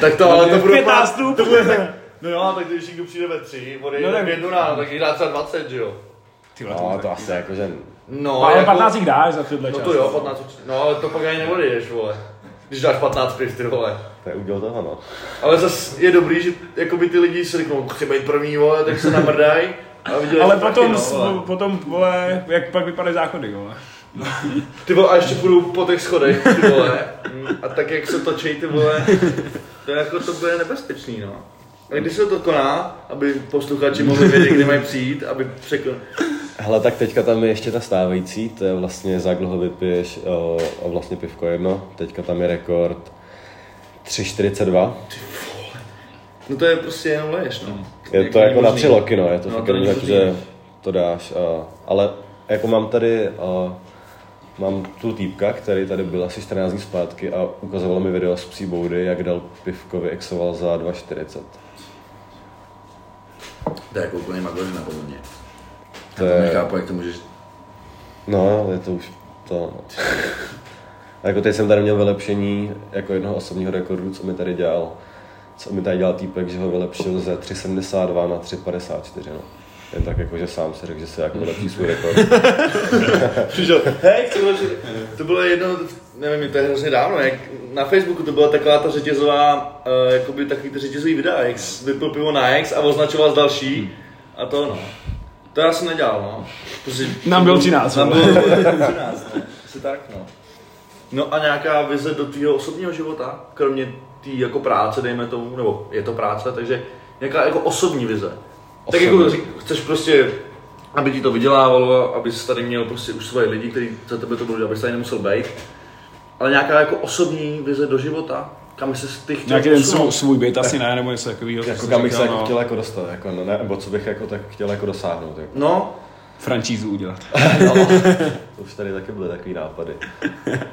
Tak to, ale to bude... 15 To bude tak... No jo, tak když někdo přijde ve tři, odejde No no, tak- jednu ráno, tak jich dá třeba 20, že jo? Ty vole, No, to asi jako, že No, ale 15 jich dáš za tyhle No čas. to jo, 15 určitě. No ale to pak ani neodejdeš, vole. Když dáš 15 piv, ty vole. To je úděl toho, no. Ale zas je dobrý, že jakoby ty lidi si řeknou, chci být první, vole, tak se namrdají. A viděli Ale to potom, taky, s- no, vole. potom, vole, jak pak vypadají záchody, vole. Ty vole, a ještě půjdu po těch schodech, ty vole. A tak jak se točí, ty vole, to je jako to bude nebezpečný, no. A když se to koná, aby posluchači mohli vědět, kdy mají přijít, aby překon... Hele, tak teďka tam je ještě ta stávající, to je vlastně za dlouho vypiješ o, o vlastně pivko jedno. Teďka tam je rekord 3,42. No to je prostě jenom leješ, no. Je to jako na možný. tři loky, no, je to No, fakt jenom tak, že to dáš. A, ale jako mám tady, a, mám tu týpka, který tady byl asi 14 dní zpátky a ukazoval mi video z psí boudy, jak dal pivko, vyexoval za 2,40. To je jako úplně magorina podle mě. To Já to je- nechápu, jak to můžeš... No, je to už to, no. A jako teď jsem tady měl vylepšení jako jednoho osobního rekordu, co mi tady dělal, co mi tady dělal týpek, že ho vylepšil ze 3,72 na 3,54, no. Jen tak jako, že sám si řekl, že se jako vylepší svůj rekord. *laughs* Přišel, hej, chci vylepšit. To bylo jedno, nevím, to je hrozně dávno, jak na Facebooku to byla taková ta řetězová, uh, jakoby takový ty řetězový videa, jak vypil pivo na X a označoval z další a to no. To já jsem nedělal, no. Prostě, Nám bylo 13, Nám bylo 13, no. Asi tak, no. No a nějaká vize do tvého osobního života, kromě té jako práce, dejme tomu, nebo je to práce, takže nějaká jako osobní vize. Tak Osobní. jako řík- chceš prostě, aby ti to vydělávalo, aby jsi tady měl prostě už svoje lidi, kteří za tebe to budou dělat, aby tady nemusel být. Ale nějaká jako osobní vize do života, kam jsi ty chtěl Nějaký ten svůj, svůj byt asi ne, nebo něco takového. jako kam bych se říkal, jako no. chtěl jako dostat, jako, no, ne, nebo co bych jako tak chtěl jako dosáhnout. Jako. No, Frančízu udělat. *laughs* No, to už tady taky byly takový nápady.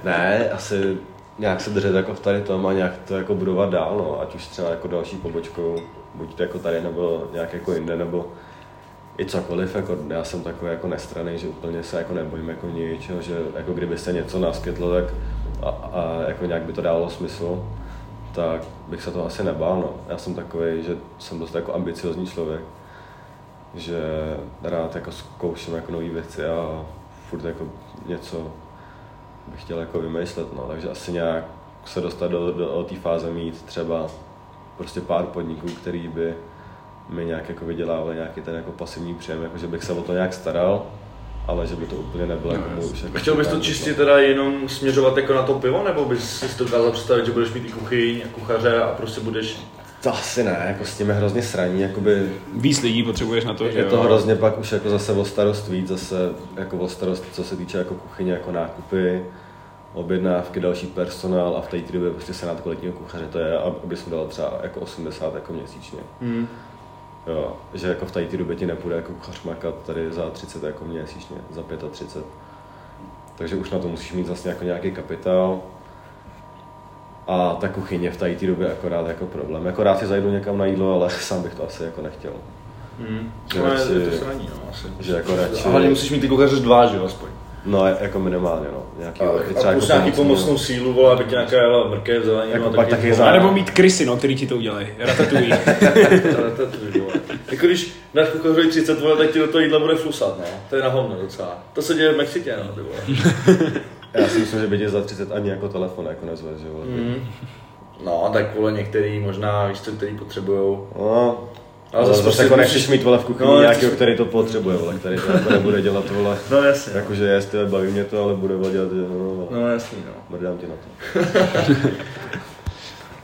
Ne, asi nějak se držet jako v tady tom a nějak to jako budovat dál, no, ať už třeba jako další pobočkou, buď to jako tady nebo nějak jako jinde, nebo i cokoliv, jako já jsem takový jako nestraný, že úplně se jako nebojím jako ničeho, že jako kdyby se něco naskytlo, tak a, a jako nějak by to dávalo smysl, tak bych se to asi nebál, no. Já jsem takový, že jsem dost jako ambiciozní člověk, že rád jako zkouším jako nové věci a furt jako něco bych chtěl jako vymyslet, no. takže asi nějak se dostat do, do, do té fáze mít třeba prostě pár podniků, který by mi nějak jako vydělávali nějaký ten jako pasivní příjem, jako že bych se o to nějak staral, ale že by to úplně nebylo jako můj už jako chtěl bys to čistě job. teda jenom směřovat jako na to pivo, nebo bys si to dokázal představit, že budeš mít i kuchyň a kuchaře a prostě budeš To asi ne, jako s tím je hrozně sraní, jakoby Víc lidí potřebuješ na to, že je to jo. hrozně pak už jako zase o starost víc, zase jako o starost, co se týče jako kuchyně, jako nákupy, objednávky, další personál a v té době prostě se na kvalitního kuchaře, to je, aby jsem dal třeba jako 80 jako měsíčně. Hmm. Jo, že jako v té době ti nepůjde jako kuchař makat tady za 30 jako měsíčně, za 35. Takže už na to musíš mít vlastně jako nějaký kapitál. A ta kuchyně v té době akorát jako problém. Jako rád si zajdu někam na jídlo, ale *laughs* sám bych to asi jako nechtěl. Hmm. Že No, je, radši- je to sraní, no, asi. že jako radši- A hlavně musíš mít ty kuchaře dva, že jo, aspoň. No jako minimálně no. Nějaký, A, a plus nějaký pomocný. pomocnou sílu, vole, aby ti nějaká jela mrkev, zelenina. Jako a pak taky A za- nebo mít krysy, no, který ti to udělají. Ratatouille, *laughs* vole. Jako když dáš kuchařovi 30 vole, tak ti do toho jídla bude flusat, no. To je na hovno docela. To se děje v Mexitě, no, ty vole. *laughs* Já si myslím, že by tě za 30 ani jako telefon jako nezve, že. Mm. No, tak vole, některý možná, víš co, který potřebujou. No, Ale zase zase prostě jako nechceš mít vole v kuchyni No, nějakého, který to potřebuje, vole, který to jako nebude dělat vole. No jasně. Jakože jest, baví mě to, ale bude vole dělat, že no, no, No jasný, no. mrdám ti na to. *laughs*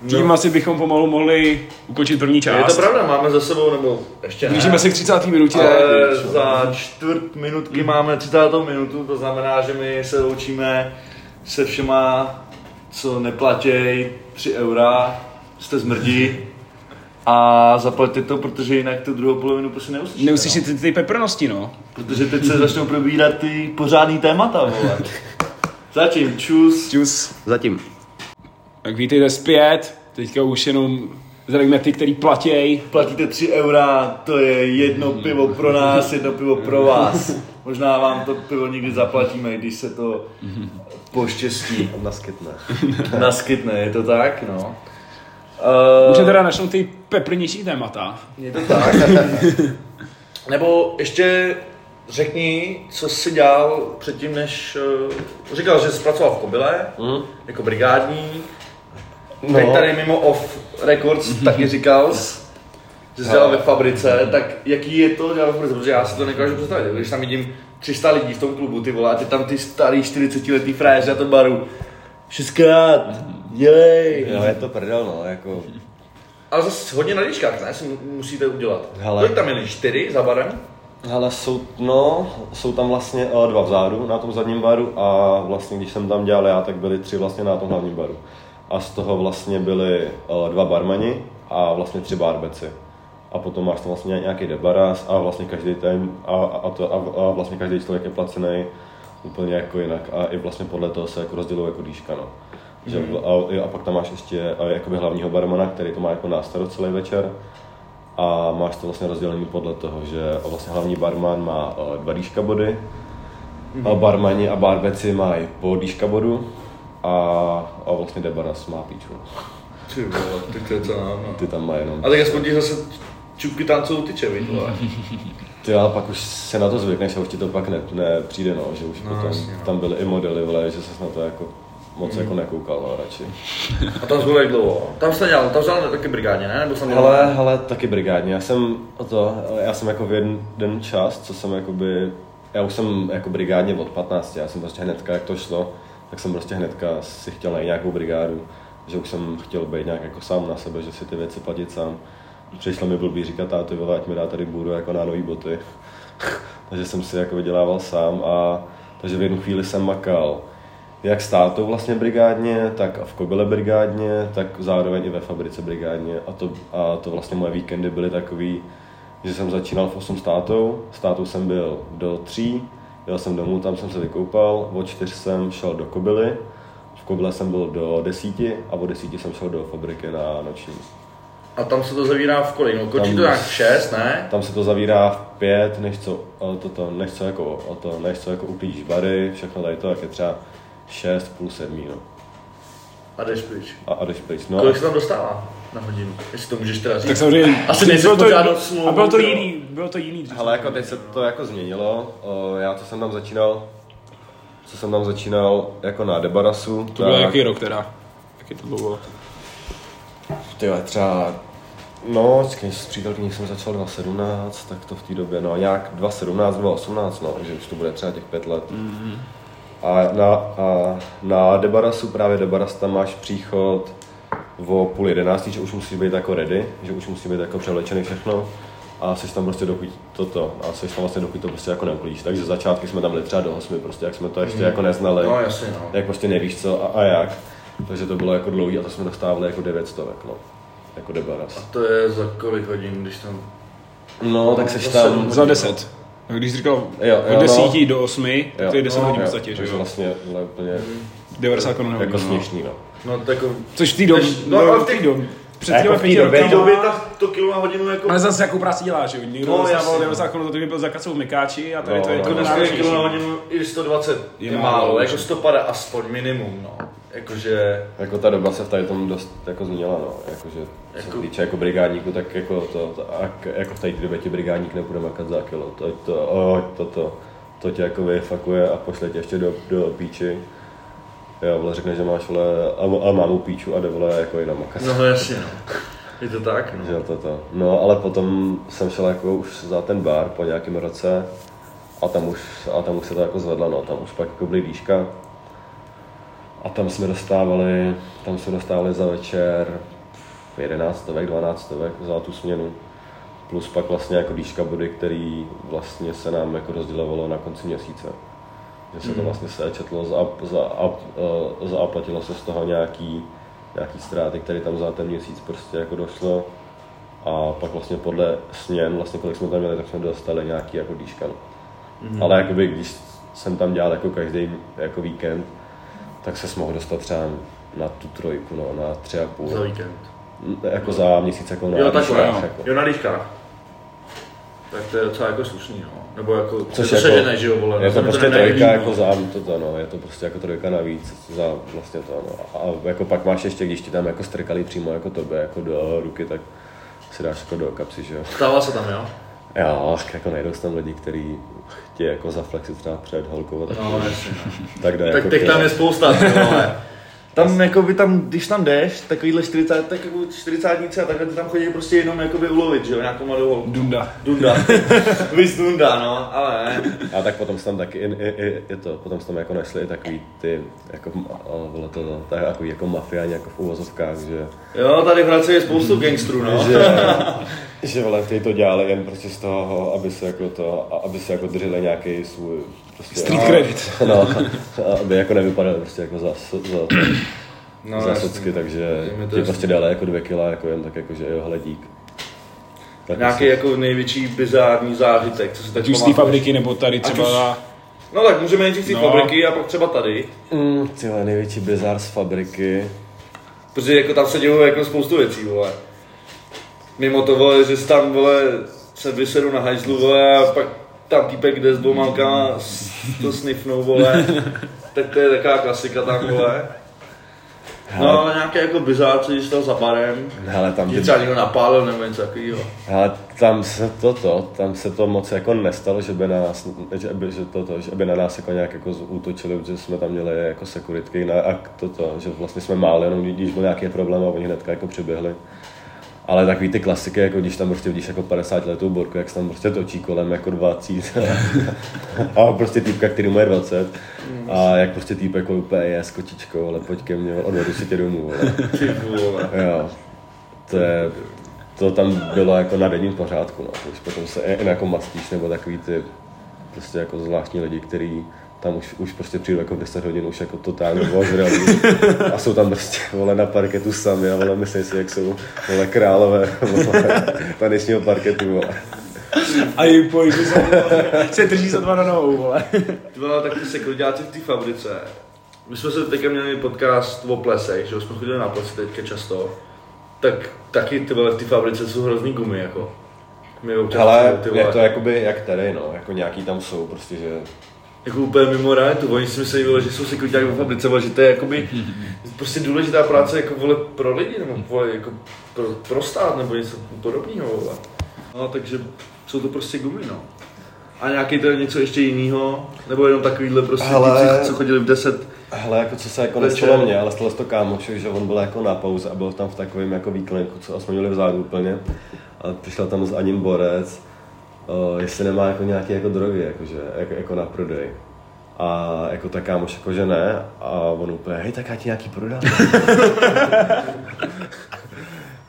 Tím asi bychom pomalu mohli ukončit první Je část. to pravda, máme za sebou, nebo ještě ne. Blížíme se k 30. minutě. Ale za čtvrt minutky máme 30. minutu, to znamená, že my se loučíme se všema, co neplatěj 3 eura, jste zmrdí a zaplaťte to, protože jinak tu druhou polovinu prostě neuslyšíte. Neuslyšíte no. ty, ty peprnosti, no. Protože teď se začnou probírat ty pořádný témata, vole. *laughs* Zatím, čus. Čus. Zatím. Tak vítejte zpět. Teďka už jenom zdravíme ty, který platěj. Platíte 3 eura, to je jedno pivo pro nás, jedno pivo pro vás. Možná vám to pivo někdy zaplatíme, když se to poštěstí Naskytne. naskytne, je to tak, no. Můžeme Uh, teda načnout ty peprnější témata. je to tak. Nebo ještě řekni, co jsi dělal předtím, než... Uh, říkal, že jsi pracoval v Kobyle, Mm. jako brigádník. No. Teď tady mimo off records taky říkal, že jsi dělal ve fabrice, tak jaký je to dělat ve fabrice, protože já si to nedokážu představit, když tam vidím 300 lidí v tom klubu, ty vole, a ty tam ty starý 40 letý frajeři na tom baru, šestkrát, jej. Jo, je to prdel, no, jako... Ale zase hodně na líčkách, ne, si mu- musíte udělat. Hele. Kolik tam je, čtyři za barem? Ale jsou, no, jsou tam vlastně uh, dva vzadu na tom zadním baru a vlastně když jsem tam dělal já, tak byli tři vlastně na tom hlavním baru. A z toho vlastně byli uh, dva barmani a vlastně tři barbeci. A potom máš tam vlastně nějaký debaras a vlastně každý ten, a, a, to, a, a vlastně každý člověk je placený úplně jako jinak. A i vlastně podle toho se jako rozdělují jako dýška, no. Že, a, a, pak tam máš ještě jakoby hlavního barmana, který to má jako na starost celý večer. A máš to vlastně rozdělený podle toho, že vlastně hlavní barman má eh, dva dýška body, a barmani a barbeci mají po dýška bodu a, a vlastně debaras má píču. Ty vole, tak to je co nám, no. Ty tam má jenom. A tak aspoň ti zase čupky tancou tyče, vole. *laughs* Ty ale pak už se na to zvykneš a už ti to pak ne, nepřijde, no, že už No, potom, jasně, no. tam byly i modely, vole, že ses na to jako moc jako nekoukal, no, radši. A tam jsi byl jak dlouho? Tam jsi dělal, tam jsi dělal taky brigádě, ne? Nebo jsem dělal? Hele, hele, taky brigádně. Já jsem to, já jsem jako v jeden čas, co jsem jakoby, já už jsem jako brigádně od 15, já jsem prostě hnedka, jak to šlo, tak jsem prostě hnedka si chtěl najít nějakou brigádu, že už jsem chtěl být nějak jako sám na sebe, že si ty věci platit sám. Přišlo mi blbý říkat táto, vole, ať mi dá tady bůru jako na nový boty. *laughs* takže jsem si jako vydělával sám a takže v jednu chvíli jsem makal jak s tátou vlastně brigádně, tak v Kobyle brigádně, tak zároveň i ve fabrice brigádně. A to, a to vlastně moje víkendy byly takový, že jsem začínal v 8 s tátou, s tátou jsem byl do 3, jel jsem domů, tam jsem se vykoupal, od 4 jsem šel do Kobily, v Kobyle jsem byl do 10 a od 10 jsem šel do fabriky na noční. A tam se to zavírá v kolik? No, končí to nějak v 6, ne? Tam se to zavírá v pět, než co, ale toto, než co jako, to, než co jako uklízíš bary, všechno tady to, jak je třeba 6, půl sedmí, no. A jdeš pryč. A, a jdeš pryč, no. Kolik se tam dostává na hodinu? Jestli to můžeš teda říct. Tak samozřejmě. Asi nejsi to, požádal smlouvu, A bylo to jiný, bylo to jiný. dřív. Ale jako teď se to jako změnilo. O, Já co jsem tam začínal, co jsem tam začínal jako na Debarasu, To byl jaký rok teda? Jaký to bylo? Ty třeba, no, když s přítelkyní jsem začal 2017, tak to v té době, no nějak 2017, 2018, no, že už to bude třeba těch pět let. Mm-hmm. A na, a na Debarasu, právě Debaras, tam máš příchod o půl jedenáctý, že už musí být jako ready, že už musí být jako převlečený všechno. A jsi tam prostě dokud toto, a jsi tam vlastně dokud to prostě jako neuklíš. Takže začátky jsme tam byli třeba do 8, prostě jak jsme to ještě jako neznali. No jasně, no. Jak prostě nevíš co a, a jak. Takže to bylo jako dlouhý a to jsme dostávali jako 900, no. Jako Debaras. To je za kolik hodin, když tam... No, tak seš tam... Za 10. A Když jsi říkal Jo, jo, od 10 no. do 8, tak to je 10 no, hodin v podstatě, že jo? vlastně ale úplně 90 korun na jako no. směšný, no. No tak jako... Což v té době, no, no, ale v té době, před Jako v té době- V době ta, to kilo na hodinu jako... Ale zase jakou práci děláš, jo? Někdo No, já no. 90 korun, to byl zakacou v Mekáči a tady No, to je jako. Dneska je náročnější. kilo na hodinu i 120 je, Je málo, málo, jako že? 150 aspoň minimum, no. Jakože... Jako ta doba se v tady tom dost jako změnila, no. Jakože, co Jako- se týče jako brigádníku, tak jako to, to a k- jako v té době ti brigádník nebude makat za kilo. To, to, o, to, to, to tě jako vyfakuje a pošle tě ještě do, do píči. Jo, vole, řekne, že máš vole, a, a mámu píču a jde vole jako jinam makat. No jasně, no. Je to tak? No. to to. No, ale potom jsem šel jako už za ten bar po nějakém roce a tam už, a tam už se to jako zvedlo, no, tam už pak jako byly výška. A tam jsme dostávali, tam jsme dostávali za večer 11 stovek, 12 stovek za tu směnu. Plus pak vlastně jako výška body, který vlastně se nám jako rozdělovalo na konci měsíce. Že se to vlastně sečetlo za, za, a, eh, za a platilo se z toho nějaký, nějaký ztráty, které tam za ten měsíc prostě jako došlo. A pak vlastně podle směn, vlastně kolik jsme tam měli, tak jsme dostali nějaký jako díška. No. Mm-hmm. Ale jakoby, když jsem tam dělal jako každý jako víkend, tak se mohl dostat třeba na tu trojku, no, na tři a půl. Za víkend. Jako za měsíc jako na Jo, výškách, jo. jako. Jo, na líškách. Tak to je docela jako slušný, no. Nebo jako, Což to jako, se žene, že jo, vole. je to prostě nenajedí, trojka no. jako za to, to, no, je to prostě jako trojka navíc za vlastně to, no. A jako pak máš ještě, když ti tam jako strkali přímo jako tobě, jako do ruky, tak si dáš jako do kapsy, že jo. Stává se tam, jo? Jo, jako najdou se tam lidi, kteří chtějí jako zaflexit třeba před holkou, tak, No, jasně. no. tak jde Tak jako těch tam je spousta, ty vole. *laughs* Tam, jako by tam, když tam jdeš, takovýhle 40, tak jako 40 a takhle ty tam chodí prostě jenom jakoby ulovit, že jo, nějakou mladou holku. Dunda. Dunda. *laughs* Vys Dunda, no, ale ne. A tak potom tam taky, i, i, i, je to, potom se tam jako našli i takový ty, jako, bylo to, no, tak, jako, jako mafiáni, jako v uvozovkách, že, Jo, tady v Hradci je spoustu *laughs* gangstrů, no. že, *laughs* že vole, ty to dělali jen prostě z toho, aby se jako to, a- aby se jako drželi nějaký svůj, prostě, Street credit. *laughs* no, aby jako nevypadali prostě jako za, za, no za socky, takže Je mi to ti jasný. prostě dali jako dvě kila, jako jen tak jako, že jo, hledík. Tak Nějaký jako největší bizární zážitek, co si tak z té fabriky, nebo tady třeba už- na... No tak můžeme nejdřív z té No. fabriky a pak třeba tady. Mm, tyhle, největší bizar z fabriky. Protože jako tam se dělo jako spoustu věcí, vole. Mimo to, vole, že tam, vole, se vysedu na hajzlu, vole, a pak tam týpek jde s dvouma to snifnou, vole. tak to je taková klasika tam, vole. No, ale nějaké jako bizár, co jsi za barem, Hele, tam že ty třeba někdo napálil nebo něco takového. Ale tam se to, to, tam se to moc jako nestalo, že by na nás, že by, že to, to, že by na nás jako nějak jako útočili, protože jsme tam měli jako sekuritky na, a toto, že vlastně jsme máli, jenom když byl nějaký problém a oni hnedka jako přiběhli. Ale takový ty klasiky, jako když tam prostě vidíš jako 50 letou borku, jak se tam prostě točí kolem jako 20 *laughs* a prostě týpka, který je 20 a jak prostě týpek jako úplně je s kočičkou, ale pojď ke mně, odvedu si tě domů. Jo, to je, to tam bylo jako na denním pořádku, no. Už potom se jen jako mastíš, nebo takový ty prostě jako zvláštní lidi, který tam už, už prostě přijdu jako v 10 hodin, už jako totálně ozralí. A jsou tam prostě, vole, na parketu sami a vole, myslí si, jak jsou, vole, králové, vole, tanečního parketu, vole. A její pohyby se, se drží za dva na nohou, vole. Ty vole, tak ty sekuritáci v té fabrice. My jsme se teďka měli podcast o plesech, že jsme chodili na plesy teďka často. Tak taky ty vole v té fabrice jsou hrozný gumy, jako. My občas Ale ty je to jakoby jak tady, no, jako nějaký tam jsou, prostě, že jako úplně mimo realitu. Oni si myslí, vole, že jsou sekuritáci ve fabrice, vole, že to je jakoby prostě důležitá práce jako vole pro lidi, nebo vole jako pro, pro stát, nebo něco podobného, vole. No, takže jsou to prostě gumy, no. A nějaký to něco ještě jiného, nebo jenom takovýhle prostě Hele. týpci, co chodili v 10 Hele, jako co se jako nestalo mě, ale stalo se to kámošovi, že on byl jako na pauze a byl tam v takovém jako výklenku, co jsme měli vzadu úplně. A přišel tam s Aním Borec, o, jestli nemá jako nějaké jako drogy, jakože, jako, jako na prodej. A jako ta kámoš jako, že ne. A on úplně, hej, tak já ti nějaký prodám.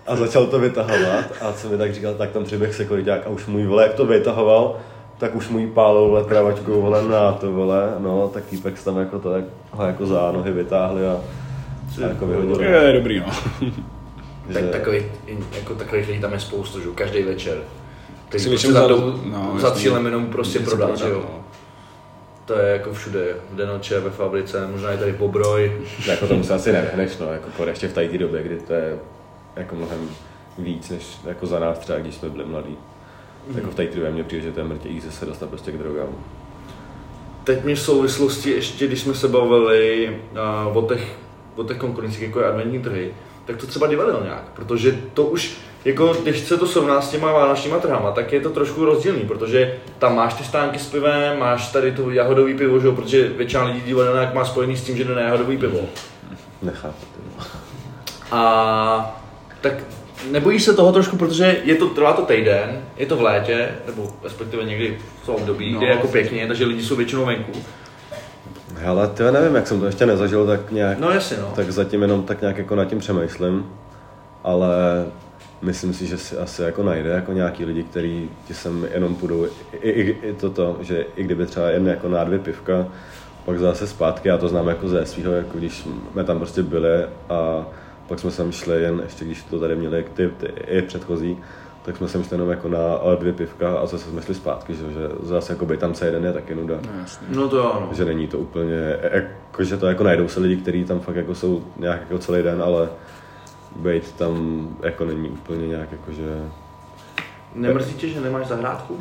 a začal to vytahovat a co mi tak říkal, tak tam přiběh sekuriták a už můj vole, jak to vytahoval, tak už můj pálil vole pravačkou vole na to vole, no, tak týpek tam jako to, jak ho jako za nohy vytáhli a, a jako vyhodili. Je dobrý, no. Tak Že- takový, jako takových lidí tam je spoustu, že jo, každý večer. Který Si prostě za, tou- no, za cílem jenom prostě prodat, že jo. no. To je jako všude, v denoče, ve fabrice, možná i tady pobroj. Jako tomu se asi nevyhneš, no, jako ještě v tady té době, kdy to je jako mnohem víc, než jako za nás třeba, když jsme byli mladí. Jako v té době mě přijde, že to je mrtě easy se dostat prostě k drogám. Teď mi v souvislosti ještě, když jsme se bavili uh, o těch, o těch konkurencích, jako je adventní trhy, tak to třeba divadelňák, protože to už, jako když se to srovná s těma vánočníma trhama, tak je to trošku rozdílný, protože tam máš ty stánky s pivem, máš tady to jahodový pivo, že jo, protože většina lidí divadelňák má spojený s tím, že jde na jahodový pivo. Nechápu. A tak nebojíš se toho trošku, protože je to, trvá to týden, je to v létě, nebo respektive někdy v tom období, No. kde je jako pěkně, takže lidi jsou většinou venku. Hele, ty nevím, jak jsem to ještě nezažil, tak nějak, No jasně no. tak zatím jenom tak nějak jako nad tím přemýšlím, ale myslím si, že si asi jako najde jako nějaký lidi, kteří ti sem jenom půjdou, i, i, i toto, že i kdyby třeba jen jako na dvě pivka, pak zase zpátky, já to znám jako ze svého, jako když jsme tam prostě byli a pak jsme sem šli jen, ještě když to tady měli ty, ty i předchozí, tak jsme sem šli jenom jako na dvě pivka a zase jsme šli zpátky, že, že zase jako být tam celý den je taky nuda. No to jo, no. Že není to úplně, jako, že to jako najdou se lidi, kteří tam fakt jako jsou nějak jako celý den, ale být tam jako není úplně nějak jako, že... Nemrzí tě, že nemáš zahrádku?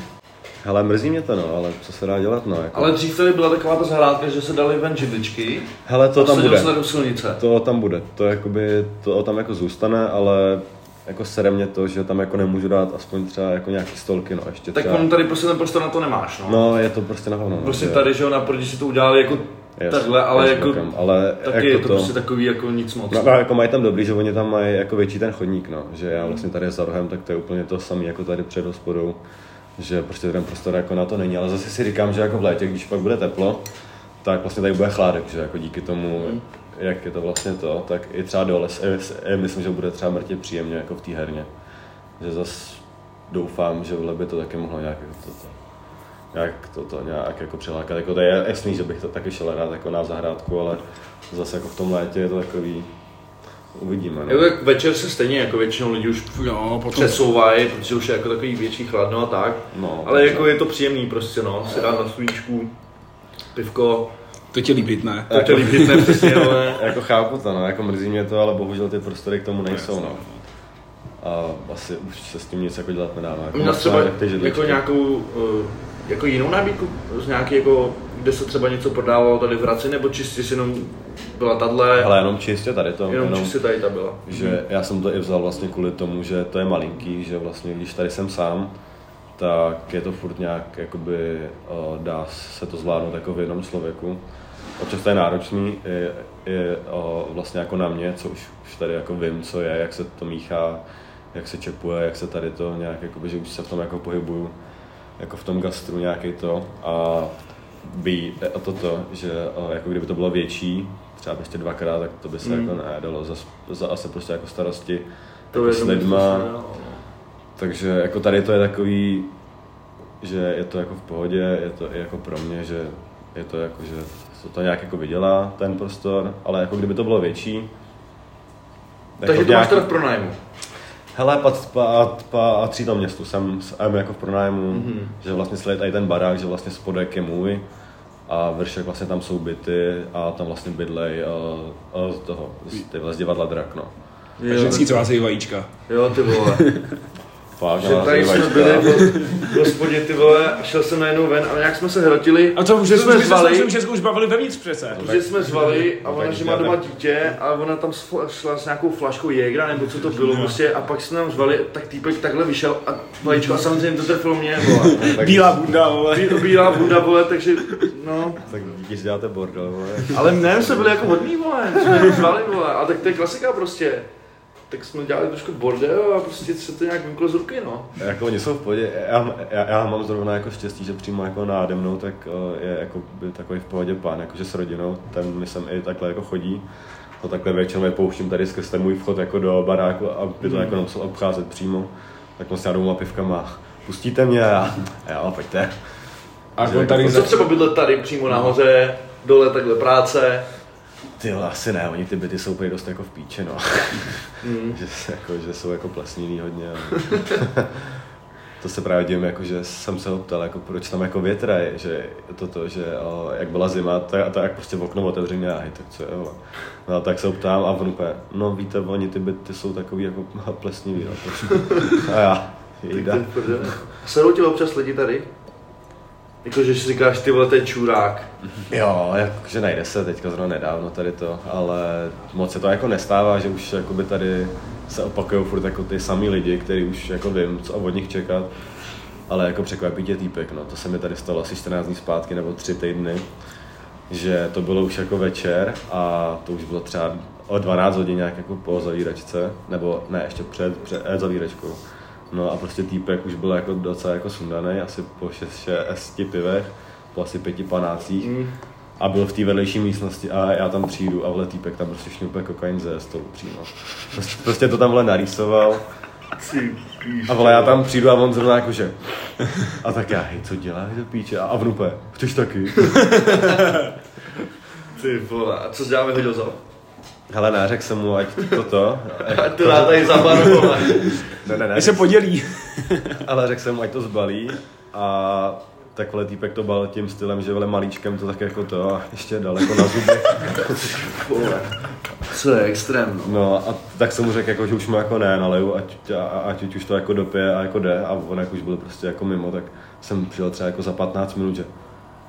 Hele, mrzí mě to no, ale co se dá dělat no, jako. Ale dřív tady byla taková ta zahrádka, že se dali ven židličky Hele, to a tam bude. se silnice. To tam bude, to jakoby, to tam jako zůstane, ale jako sere mě to, že tam jako nemůžu dát aspoň třeba jako nějaký stolky, no ještě Tak třeba. on tady prostě ten prostor na to nemáš, no. No, je to prostě na hovno. no, Prostě tady, že jo, naproti si to udělali jako Yes, takhle, ale yes, jako bokem, ale taky jako je to, prostě takový jako nic moc. No, no, jako mají tam dobrý, že oni tam mají jako větší ten chodník, no. Že já vlastně tady za rohem, tak to je úplně to samé jako tady před hospodou. Že prostě ten prostor jako na to není, ale zase si říkám, že jako v létě, když pak bude teplo, tak vlastně tady bude chládek, že jako díky tomu, jak je to vlastně to, tak i třeba dole, s- eh, myslím, že bude třeba mrtě příjemně jako v té herně. Že zas doufám, že by to taky mohlo nějak jako toto, nějak toto nějak jako přilákat. Jako to je jasný, že bych to taky šel rád jako na zahrádku, ale zase jako v tom létě je to takový, uvidíme. No. Jo, tak večer se stejně jako většinou lidi už Jo, potom přesouvají, protože už je jako takový větší chladno a tak. No, Ale jako je to příjemný prostě no, si dát na svíčku, pivko, to tě líbit, ne? to tě líbí, ne přesně, *laughs* ale... Jako chápu to, no, jako mrzí mě to, ale bohužel ty prostory k tomu nejsou, no. A asi už se s tím nic jako dělat nedá, no. Jako Měl třeba jako nějakou, eh, jako jinou nabídku, z nějaký jako, kde se třeba něco prodávalo tady v Hradci, nebo čistě si jenom byla tadle, Hele, jenom čistě tady to, jenom, čistě tady ta byla. že já jsem to i vzal vlastně kvůli tomu, že to je malinký, že vlastně když tady jsem sám, tak je to furt nějak, jakoby, uh, dá se to zvládnout jako v jednom člověku. Občas to je náročný, je, je uh, vlastně jako na mě, co už, už tady jako vím, co je, jak se to míchá, jak se čepuje, jak se tady to nějak, jakoby, že už se v tom jako pohybuju, jako v tom gastru nějaký to a by a toto, že uh, jako kdyby to bylo větší, třeba ještě dvakrát, tak to by se Mm. jako nedalo, za, za asi prostě jako starosti To jako je s lidma, prostě. Takže jako tady to je takový, že je to jako v pohodě, je to i jako pro mě, že je to jako, že se to nějak jako vydělá, ten prostor, ale jako kdyby to bylo větší, Takže v to máš teda v pronájmu. Hele, pat, pat, patří to městu, jsem, jsem jako v pronájmu, Mhm. mm-hmm. že vlastně celý tady ten barák, že vlastně spodek je můj a vršek vlastně tam jsou byty a tam vlastně bydlej a, a z toho, z, tyhle, z divadla Drak, no. A ženský, co vázejí vajíčka. Jo, ty vole. *laughs* Fakt, Že tady jsme byli v hospodě, ty vole, a šel jsem najednou ven a nějak jsme se hrotili. A to už že jsme, jsme jsme zvali, Českou už bavili vevnitř přece. že jsme zvali a ona, že má doma dítě a ona tam šla s nějakou flaškou Jägra nebo co to bylo prostě a pak jsme nám zvali, tak týpek takhle vyšel a vajíčko a samozřejmě to trefilo mě, vole. *laughs* Bílá bunda, vole. Bí- Bílá bunda, vole, takže, no. Tak díky, že děláte bordel, vole. Ale ne, jsme byli jako hodní, vole, jsme zvali, vole, a tak to je klasika prostě. Tak jsme dělali trošku bordel a prostě se to nějak vymklo z ruky, no. Jako oni jsou v pohodě, já, já, já mám zrovna jako štěstí, že přímo jako náde mnou, tak eh, je jako by takový v pohodě pán, jakože s rodinou, ten mi sem i takhle jako chodí. To takhle většinou je pouštím tady skrz ten můj vchod jako do baráku, aby to jako nemusel obcházet přímo. Tak on s dvouma pivkama, pustíte mě a, a já, pojďte. A on tady jako Co za... třeba bydlet tady přímo nahoře, dole takhle práce. Ty vole, asi ne, oni ty byty jsou úplně dost jako v píči, no. Mm. *laughs* že, se jako, že jsou jako plesnilý hodně. *laughs* To se právě divím, jako, že jsem se ho ptal, jako, proč tam jako větra je, že toto, že o, jak byla zima, tak, a tak prostě v okno otevřeně a hej, tak co je, vole. No tak se ho ptám a on úplně, no víte, oni ty byty jsou takový jako *laughs* plesnivý, no? A já, jejda. Serou tě občas lidi tady? Jako, že si říkáš, ty vole, to je čurák. Jo, jakože najde se teďka zrovna nedávno tady to, ale moc se to jako nestává, že už jakoby tady se opakují furt jako ty samý lidi, který už jako vím, co od nich čekat. Ale jako překvapí tě týpek, no. To se mi tady stalo asi 14 dní zpátky nebo 3 týdny, že to bylo už jako večer a to už bylo třeba o 12 hodin nějak jako po zavíračce, nebo ne, ještě před, před eh, zavíračkou. No a prostě týpek už byl jako docela jako sundaný, asi po 6 pivech, po asi pěti panácích. Mm. A byl v té vedlejší místnosti a já tam přijdu a vle týpek tam prostě šňupe kokain ze stolu přímo. Prostě, prostě to tam vle narýsoval. A vole, já tam přijdu a on zrovna jakože. A tak já, hej, co děláš do píče? A úplně, chceš taky? Ty vole, a co jsi dělal, vyhodil za? Hele, ne, řekl jsem mu, ať toto. *laughs* Ať to dá tady za bar, vole. *laughs* Ne, ne, ne. Ať se podělí. *laughs* Ale řekl jsem mu, ať to zbalí. A takhle týpek to bal tím stylem, že vele malíčkem to tak jako to a ještě daleko na zuby. Co je extrém, no. No a tak jsem mu řekl, jako, že už mu jako ne, naleju, ať, a, a- ať už to jako dopije a jako jde a on jak už byl prostě jako mimo, tak jsem přijel třeba jako za 15 minut, že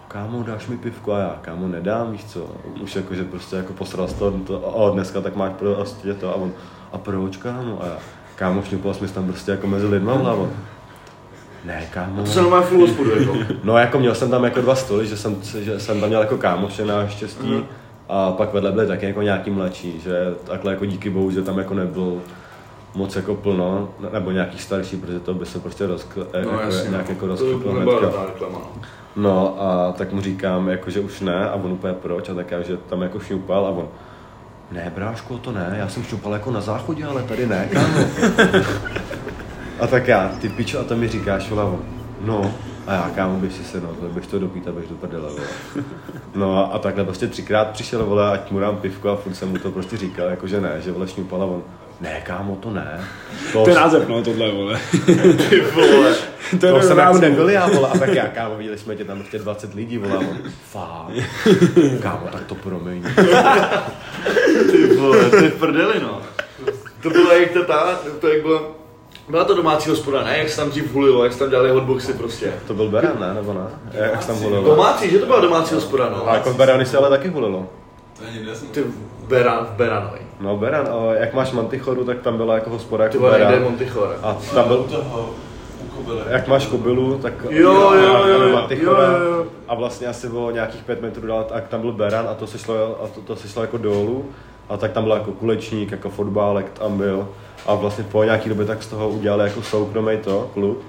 kámo, dáš mi pivku a já, kámo, nedám, víš co, už jako, že prostě jako posral z toho, to, o, dneska tak máš prostě to a on, a proč, kámo, a já, kámo, šňupal jsi mi tam prostě jako mezi lidma hlavu. Ne, kámo. To se normálně full hospodu, jako. *laughs* No jako měl jsem tam jako dva stoly, že jsem, že jsem tam měl jako kámoše na štěstí Mhm. a pak vedle byli taky jako nějaký mladší, že takhle jako díky bohu, že tam jako nebyl moc jako plno, ne- nebo nějaký starší, protože to by se prostě rozkl, No jako, jasně, nějak no. jako To rozkryplo by reklama, no. A tak mu říkám, jako, že už ne a on úplně proč a tak já, že tam jako šňupal a on ne, bráško, to ne, já jsem šňupal jako na záchodě, ale tady ne, kámo. a tak já, ty pičo, a to mi říkáš, vole, on, no, a já, kámo, běž si se, no, běž to dopít a běž do prdele, vole. No a takhle prostě třikrát přišel, vole, ať mu dám pivko a furt jsem mu to prostě říkal, jako že ne, že vole a on, ne, kámo, to ne. To, To je název, no, tohle, vole. *laughs* Ty vole. To je to jsem smlouva. nebyl já, vole, a tak já, kámo, viděli jsme tě tam prostě 20 lidí, vole, on, fakt, *laughs* kámo, tak to promiň. *laughs* Ty vole, to je prdeli, no. To bylo jak to ta, to jak bylo, byla to domácí hospoda, ne? Jak se tam dřív hulilo, jak se tam dělali hotboxy prostě. To byl Beran, ne, nebo ne? Jak se tam hulilo? Domácí, že to byla domácí hospoda, no. A jako v Berany se ale taky hulilo. To je někde jsem... Ty Beran, v Beranovi. No Beran, a jak máš Mantichoru, tak tam byla jako hospoda Ty jako Beran. Montichore. A tam byl, toho, kobyle. jak máš kobylu, tak Jo, jo, jo, tam byl jo, Mantichora. jo, jo, jo. A vlastně asi bylo nějakých pět metrů dál, a tam byl Beran a to se šlo, a to, to se šlo jako dolů. A tak tam byl jako kulečník, jako fotbálek tam byl. A vlastně po nějaký době tak z toho udělali jako soukromý to, klub.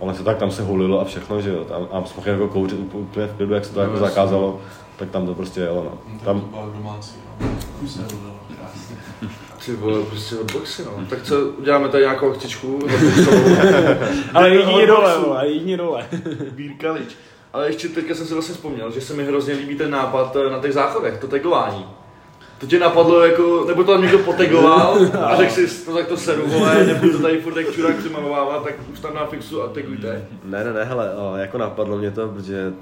Ale se tak tam se hulilo a všechno, že jo. Tam, a jsme mohli jako kouřit úplně- v klidu, jak se to No, jako jasně. zakázalo. Tak tam to prostě jelo, no. No, tak Tam, to byla domácí, no. Krásně. Ty vole, prostě hotboxy, no. Tak co, uděláme tady nějakou akcičku, hotboxovou. *laughs* Ale jedině dole, vole, jedině dole. Bírka lič. Ale ještě teďka jsem si vlastně vzpomněl, že se mi hrozně líbí ten nápad eh, na těch záchodech, to tagování. To tě napadlo jako, nebo to tam někdo potegoval a řekl si, no tak to seru, vole, nebudu to tady furt jak čurák přemalovávat, tak už tam na fixu a tagujte. Ne, ne, ne, hele, o, jako napadlo mě to, protože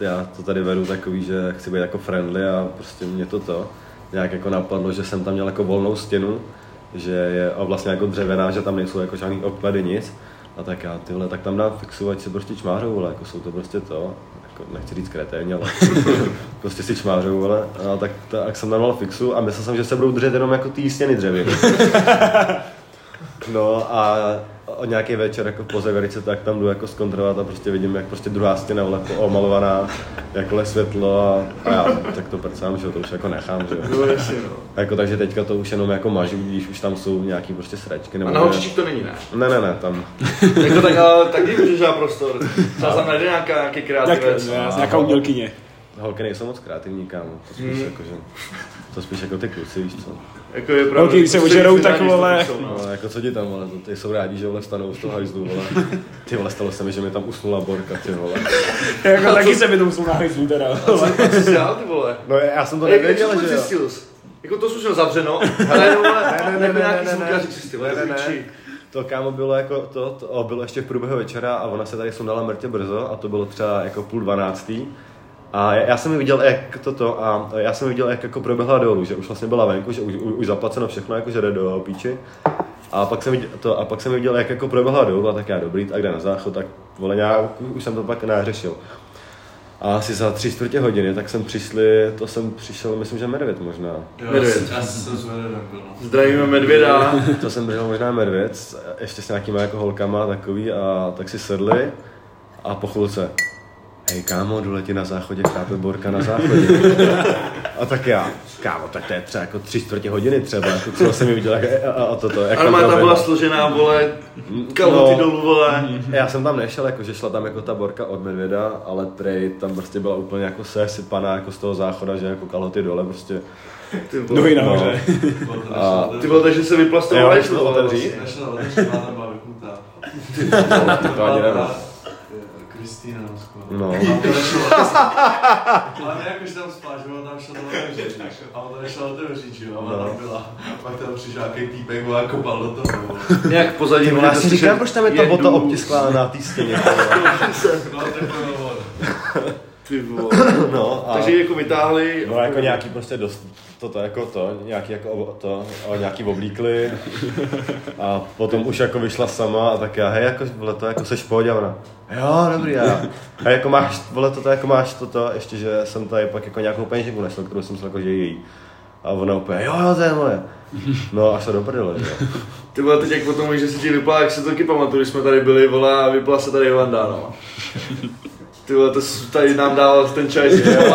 já to tady vedu takový, že chci být jako friendly a prostě mě to to nějak jako napadlo, že jsem tam měl jako volnou stěnu, že je a vlastně jako dřevěná, že tam nejsou jako žádný obklady, nic. A tak já ty vole, tak tam dám fixu, ať si prostě čmářou, vole, jako jsou to prostě to, jako nechci říct kreténě, ale *laughs* prostě si čmářou, vole. A tak, tak jsem tam dal fixu a myslel jsem, že se budou držet jenom jako ty stěny dřevěné. *laughs* No a o nějaký večer jako po Zaverice, tak tam jdu jako zkontrolovat a prostě vidím, jak prostě druhá stěna vole, jako omalovaná, jakhle světlo a, a já tak to prcám, že jo, to už jako nechám, že jo. No no. A Jako, takže teďka to už jenom jako mažu, když už tam jsou nějaký prostě sračky. A Nebo na ne. holčičích to není, ne? Ne, ne, ne, tam. Jako tak, ale taky můžeš dát prostor. Třeba tam najde nějaká, nějaký Jak, kreativec. nějaká umělkyně. Holky nejsou moc kreativní, kámo. To spíš Hmm. jako, že, to spíš jako ty kluci, víš co. Jako je pravda. Holky, když se ožerou, si tak, vole. jsou, no. Jako co ti tam, vole, to ty jsou rádi, že vole stanou z toho hajzlu, vole. Ty vole, stalo se mi, že mi tam usnula borka, ty vole. *laughs* Jako taky se mi to musel náhejzlu teda. A co, a co jsi dělal, ty vole? No já jsem to nevěděl, jsi že to jo. Jako to zkusil zavřeno, ale jenom Ne, ne, ne, jako ne, nějaký ne, ne, vole, ne, ne, to kámo bylo jako to, to bylo ještě v průběhu večera a ona se tady sundala mrtě brzo a to bylo třeba jako půl dvanáctý. A já, já jsem viděl, jak toto, a já jsem viděl, jak jako proběhla dolů, že už vlastně byla venku, že už, už, už zaplaceno všechno, jako že jde do píči. A pak jsem viděl, to, a pak jsem viděl, jak jako proběhla dolů a tak já dobrý, tak jde na záchod, tak vole, nějak, už jsem to pak neřešil. A asi za tři čtvrtě hodiny, tak jsem přišli, to jsem přišel, myslím, že medvěd možná. Jo, Medvěd. já jsem s Medvědem byl, no. Zdravíme medvěda. *laughs* To jsem držel možná medvěd, ještě s nějakýma jako holkama takový a tak si sedli a po chvilce. Hej kámo, jdu letě na záchodě, chrápe Borka na záchodě. a tak já, kámo, tak to je třeba jako tři čtvrtě hodiny třeba, jako co jsem mi viděl, jak, a, a toto. Jak Armáda byl byla běh. složená, vole, kalhoty No. dolů, vole. Já jsem tam nešel, jako, že šla tam jako ta Borka od medvěda, ale prej tam prostě byla úplně jako sesypaná jako z toho záchoda, že jako kalhoty dole prostě. Ty vole. Nohy No. nahoře. A- Ty vole, takže se vyplastovala ještě to to otevřít? Nešla otevřít, má tam byla vypnutá. *laughs* To ani nevím. Kristýna na skoro. No. A *laughs* to Ale ne jako, *laughs* že tam spáš, ona tam šla to otevřít. A on to nešla otevřít, že jo, a ona tam byla. Pak tam přišel nějaký týpek, a kopal do toho. Nějak pozadí. Já si říkám, proč tam je ta bota obtisklá na té stěně. *laughs* No, takový vole. Ty vole. *coughs* No, a... Takže jako vytáhli. No jako nějaký prostě dost, toto jako to, nějaký jako o- to, a nějaký oblíkli a potom už jako vyšla sama a tak já, hej, jako, vole, to jako seš v pohodě, a ona, jo, dobrý, já. A jako máš, vole, toto, jako máš toto, ještě, že jsem tady pak jako nějakou peněženku nesl, kterou jsem si jako, že je její. A ona úplně, jo, jo, to je moje. No a se do prdele, jo. Ty vole, teď jak potom, že se ti vyplá, jak se to taky pamatuju, když jsme tady byli, vole, a vyplá se tady Vanda, no. Ty vole, to jsi tady nám dával ten čaj, že jo, *laughs*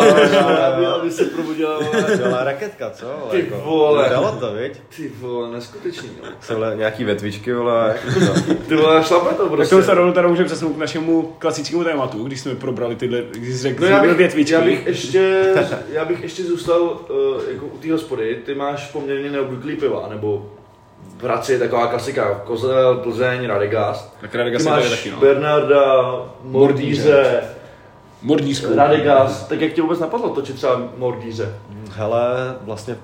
aby, aby se probudila, byla raketka, co? Ale Ty jako, vole. Dalo to, viď? Ty vole, neskutečný, no. Jsou nějaký vetvičky, vole, jako *laughs* to. Ty vole, šlape to Tak prostě. tomu se rovnou teda můžeme přesunout k našemu klasickému tématu, když jsme probrali tyhle, když jsi řekl, No že já byly bych, větvičky. já bych ještě, já bych ještě zůstal uh, jako u té hospody. Ty máš poměrně neobvyklý piva, nebo v Hradci je taková klasika, Kozel, Plzeň, Radegast. Tak Radega Ty se tady máš taky, no. Bernarda, Mordíře, Mordísku. Radegast. Tak jak tě vůbec napadlo točit třeba Mordíře? Hele, vlastně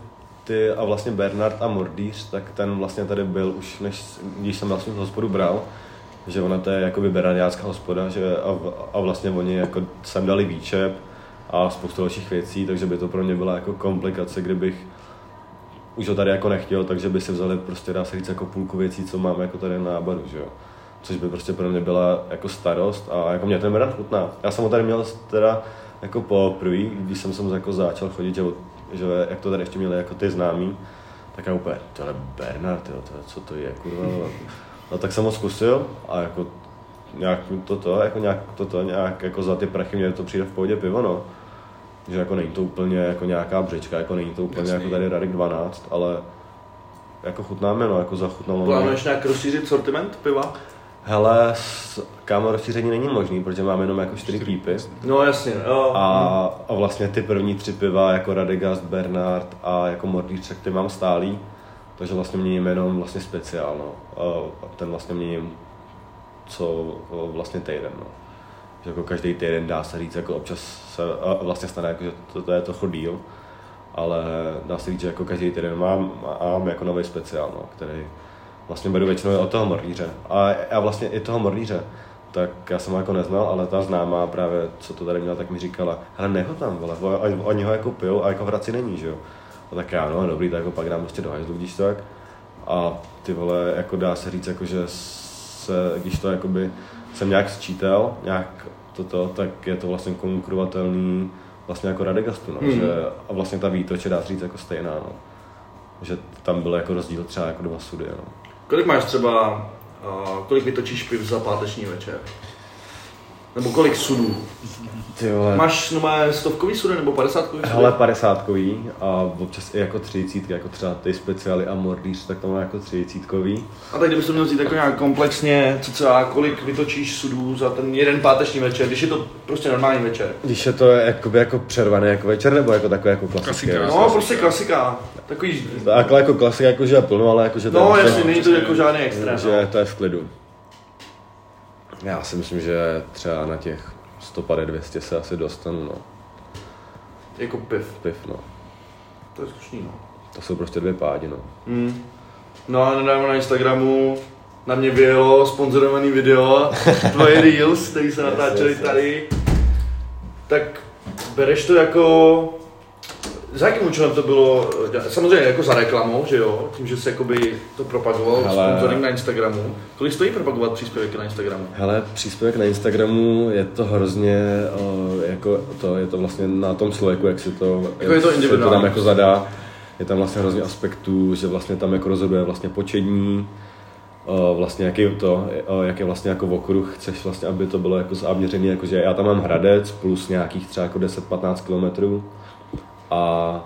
ty a vlastně Bernard a Mordýř, tak ten vlastně tady byl už, než, když jsem vlastně tu hospodu bral, že ona to je jako beraniácká hospoda, že a, v- a vlastně oni jako sem dali výčep a spoustu dalších věcí, takže by to pro mě byla jako komplikace, kdybych už ho tady jako nechtěl, takže by si vzali prostě dá se říct jako půlku věcí, co máme jako tady na baru, že jo. Což by prostě pro mě byla jako starost a jako mě ten Bernard chutná. Já jsem ho tady měl teda jako po prvý, když jsem sem jako začal chodit, že, že jak to tady ještě měli jako ty známí, tak já úplně, tohle Bernard, jo, to, co to je, kurva. No tak jsem ho zkusil a jako nějak toto, jako nějak toto, nějak jako za ty prachy mě to přijde v pohodě pivo, no. Že jako není to úplně jako nějaká břečka, jako není to úplně Jasný. jako tady Radek 12, ale jako chutnáme, no, jako zachutnalo. Plánuješ nějak rozšířit sortiment piva? Hele, s- kámo, rozšíření není možný, protože máme jenom jako čtyři pípy. No jasně, jo. A, a vlastně ty první tři piva, jako Radegast, Bernard a jako Mordýř, tak ty mám stálý. Takže vlastně měním jenom vlastně speciál, no. A, ten vlastně měním co vlastně týden, no. Že jako každý týden dá se říct, jako občas se a vlastně stane, jako, že to, to je trochu díl. Ale dá se říct, že jako každý týden mám, mám jako nový speciál, no, který vlastně beru většinou od toho Mordýře. A já vlastně i toho Mordýře, tak já jsem ho jako neznal, ale ta známá právě, co to tady měla, tak mi říkala, hele, neho tam, vole, oni- ho jako pijou a jako v Hradci není, že jo. A tak já, no dobrý, tak ho pak dám prostě do hajzlu, když tak. A ty vole, jako dá se říct, jako že se, když to jakoby jsem nějak sčítal, nějak toto, tak je to vlastně konkurovatelný vlastně jako Radegastu, no, Mhm. že, a vlastně ta výtoč je dá se říct jako stejná, no. Že tam byl jako rozdíl třeba jako dva sudy, no. Kolik máš třeba, uh, kolik vytočíš piv za páteční večer? Nebo kolik sudů? Ty vole. Máš no, stovkový sudy nebo padesátkový sudy? Hele, padesátkový a občas i jako třicítky, jako třeba ty speciály a mordýř, tak to má jako třicítkový. A tak kdybych to měl vzít jako nějak komplexně, co třeba, kolik vytočíš sudů za ten jeden páteční večer, když je to prostě normální večer. Když je to jakoby jako přervaný jako večer, nebo jako takový jako klasický? Klasika. jako- No, prostě klasika. Takový, Takhle jako klasika, jako že je plno, ale jako že to no je, jasně, není to jako žádný extrém. že no. to je v klidu. Já si myslím, že třeba na těch 150-200 se asi dostanu, no. Jako piv. Piv, no. To je slušný, no. To jsou prostě dvě pádi, no. Hmm. No a nedávno na Instagramu na mě vyjelo sponzorovaný video, *laughs* tvoje Reels, který se natáčeli tady. Tak bereš to jako... Za jakým účelem to bylo? Samozřejmě jako za reklamou, že jo? Tím, že se jakoby to propagoval, Hele. sponsoring na Instagramu. Kolik stojí propagovat příspěvky na Instagramu? Hele, příspěvek na Instagramu je to hrozně, o, jako to, je to vlastně na tom člověku, jak si to, Jako je to individuální. tam jako zadá. Je tam vlastně hrozně aspektů, že vlastně tam jako rozhoduje vlastně počení, uh, vlastně jaký to, jak je vlastně jako okruh, chceš vlastně, aby to bylo jako záměřený, jakože já tam mám Hradec plus nějakých třeba jako 10-15 kilometrů a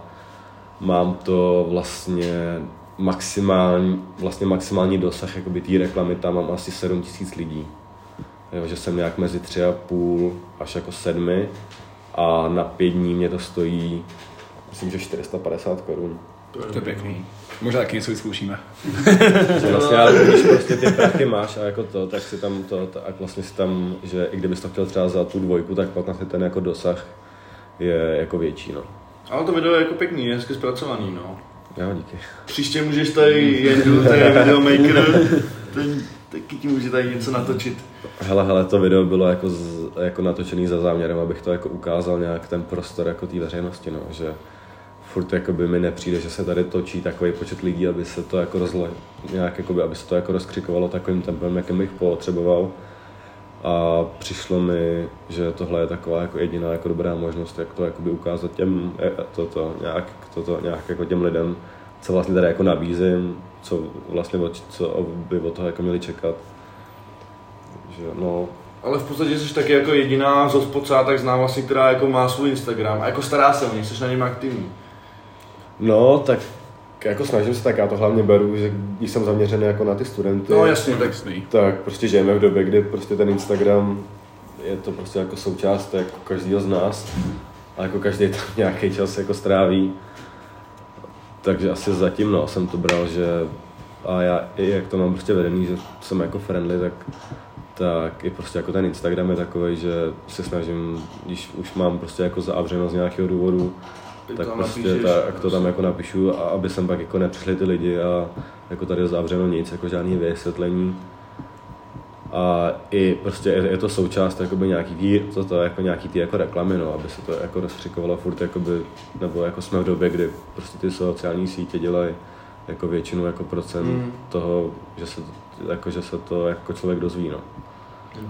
mám to vlastně maximální, vlastně maximální dosah jakoby té reklamy, tam mám asi 7 tisíc lidí. Jo, že jsem nějak mezi 3,5 až jako 7 a na pět dní mě to stojí, myslím, že 450 korun. To je pěkný. Možná taky něco vyzkoušíme. *laughs* Že vlastně, ale když prostě ty prachy máš a jako to, tak si tam to, tak vlastně si tam, že i kdybys to chtěl třeba za tu dvojku, tak pak vlastně ten jako dosah je jako větší, no. Ale to video je jako pěkný, je hezky zpracovaný, no. Jo, díky. Příště můžeš tady Jendu, to je videomaker, ten taky ti může tady něco natočit. Hele, hele, to video bylo jako, z, jako natočený za záměrem, abych to jako ukázal nějak ten prostor jako té veřejnosti, no, že furt jakoby mi nepřijde, že se tady točí takový počet lidí, aby se to jako rozle, nějak jakoby, aby se to jako rozkřikovalo takovým tempem, jakým bych potřeboval. A přišlo mi, že tohle je taková jako jediná jako dobrá možnost, jak to jakoby ukázat těm, toto, nějak, toto, nějak jako těm lidem, co vlastně tady jako nabízím, co vlastně, co by od toho jako měli čekat. Že, no, Ale v podstatě jsi taky jako jediná z hospodcá, tak znám vlastně, která jako má svůj Instagram a jako stará se o něj, jsi na něm aktivní. No, tak jako snažím se, tak já to hlavně beru, že když jsem zaměřený jako na ty studenty, No jasně, tak tak prostě žijeme v době, kdy prostě ten Instagram je to prostě jako součást jako každého z nás a jako každý tam *laughs* nějaký čas jako stráví. Takže asi zatím no, jsem to bral, že a já i jak to mám prostě vedený, že jsem jako friendly, tak, tak i prostě jako ten Instagram je takový, že se snažím, když už mám prostě jako zavřeno z nějakého důvodu, Ty tak tam prostě napíšeš, tak to tam jako napíšu, a aby sem pak jako nepřišli ty lidi a jako tady je zavřeno nic, jako žádný vysvětlení. A i prostě je, je to součást jakoby nějaký tý, to, to, jako nějaký tý jako reklamy, no, aby se to jako rozkřikovalo furt, jakoby, nebo jako jsme v době, kdy prostě ty sociální sítě dělají jako většinu jako procent mm. toho, že se, jako, že se to jako člověk dozví, no.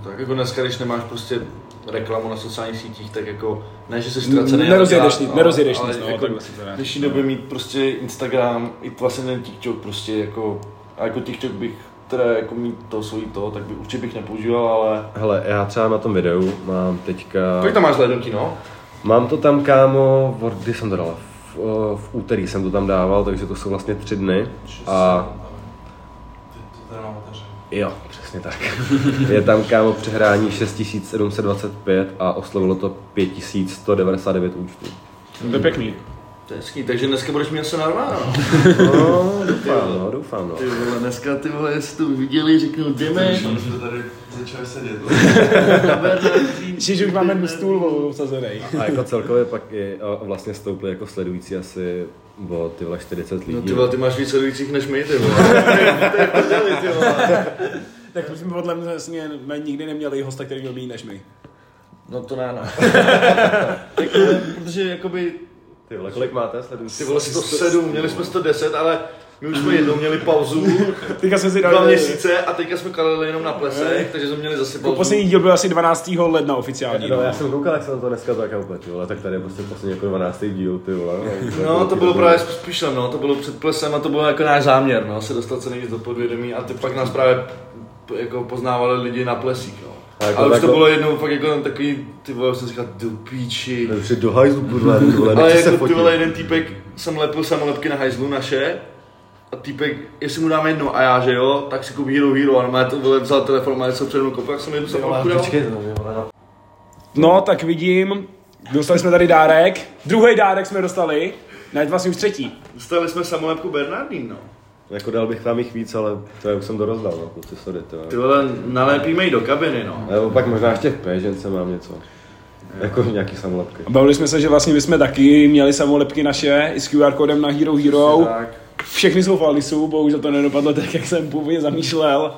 Tak jako dneska, když nemáš prostě reklamu na sociálních sítích, tak jako ne, že jsi ztracený. Nerozjedeš nic, nerozjedeš nic, no, jako dnešní době mít prostě Instagram, i vlastně ten TikTok prostě jako, a jako TikTok bych teda jako mít to svojí to, tak by určitě bych nepoužíval, ale... Hele, já třeba na tom videu mám teďka... Kolik tam máš zhlédnutí, no? Mám to tam, kámo, od kdy jsem to dal? V, o, v úterý jsem to tam dával, takže to jsou vlastně tři dny. A Ty to teda máte jo, přesně tak. Je tam, kámo, přehrání 6725 a oslovilo to 5199 účtů. To je pěkný. To je hezký, takže dneska budeš mít asi normálno. No, doufám, no, doufám, no. Ty vole, dneska ty vole, jestli to viděli, řeknu, jdeme. Jsme tady začali sedět. *laughs* Že už máme stůl usazený. A jako celkově pak i vlastně stouply jako sledující asi o ty vole 40 lidí. No ty vole, ty máš víc sledujících než my, ty vole. To je prdeli, ty vole. Tak my jsme podle mě vlastně my nikdy neměli hosta, který měl méně než my. No to ne, no. *laughs* tak, ale, protože jakoby, Ty vole, kolik máte sledující? ty vole, 107, měli jsme 110, ale my už jsme jednou měli pauzu, *laughs* Teďka jsme si dva dali... měsíce a teďka jsme kalili jenom na plesech, takže jsme měli zase Jako pauzu. poslední díl byl asi 12. ledna oficiální. No, No, já jsem koukal, jak jsem to dneska tak úplně, ty vole, tak tady je prostě poslední jako 12. díl, ty vole. No, to bylo právě s Píšlem, no, to bylo před plesem a to bylo jako náš záměr, no, se dostat co nejvíc do podvědomí a ty pak nás právě jako poznávali lidi na plesích, no. A jako Ale už to bylo jednou fakt jako takový, ty vole, jsem říkal, do píči. Je do hajzlu, kurva, Ale se jako ty vole, jeden týpek, jsem lepil samolepky na hajzlu naše a týpek, jestli mu dáme jedno a já, že jo, tak si koupí Hero Hero a normálně to vole, vzal telefon, má něco před mnou koupil, jak jsem jednu dal. Počkej, no, tak vidím, dostali jsme tady dárek. Druhý dárek jsme dostali. Ne, vlastně už třetí. Dostali jsme samolepku Bernardín, no. Jako dal bych tam jich víc, ale to já už jsem to rozdal, no, kluci, sorry, ty vole. Ty vole, nalepíme ji do kabiny, no. Nebo pak možná ještě v péžence mám něco. Jako nějaký samolepky. A bavili jsme se, že vlastně my jsme taky měli samolepky naše i s QR kódem na Hero Hero. Tak. Všechny jsou v Alisu, bohužel to nedopadlo tak, jak jsem původně zamýšlel.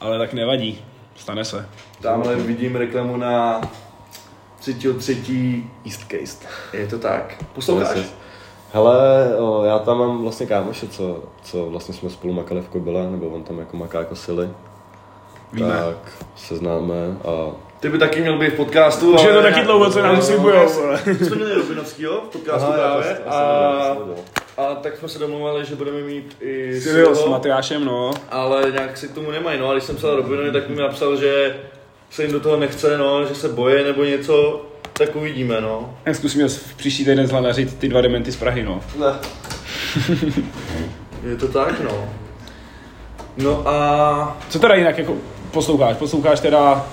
Ale tak nevadí, stane se. Tamhle vidím reklamu na 3.3. East Case. Je to tak. Posloucháš? Hele, o, já tam mám vlastně kámoše, co, co vlastně jsme spolu makali v Kobyle, nebo on tam jako maká jako sily. Víme. Tak se známe a Ty by taky měl být v podcastu. Už je to taky dlouho, co nám No, slibujou, jsme měli Robinovskýho v podcastu Aha, já to- právě já to a, viděl, já jsem to viděl. A tak jsme se domluvili, že budeme mít i Silvio s Matyášem, no. ale nějak si k tomu nemají. No a když jsem psal Robinovi, tak mi napsal, že se jim do toho nechce, no, že se boje nebo něco, tak uvidíme, no. Tak zkusíme v příští týden zlanařit ty dva dementy z Prahy, no. *laughs* Je to tak, no. No a Co teda jinak jako posloucháš? Posloucháš teda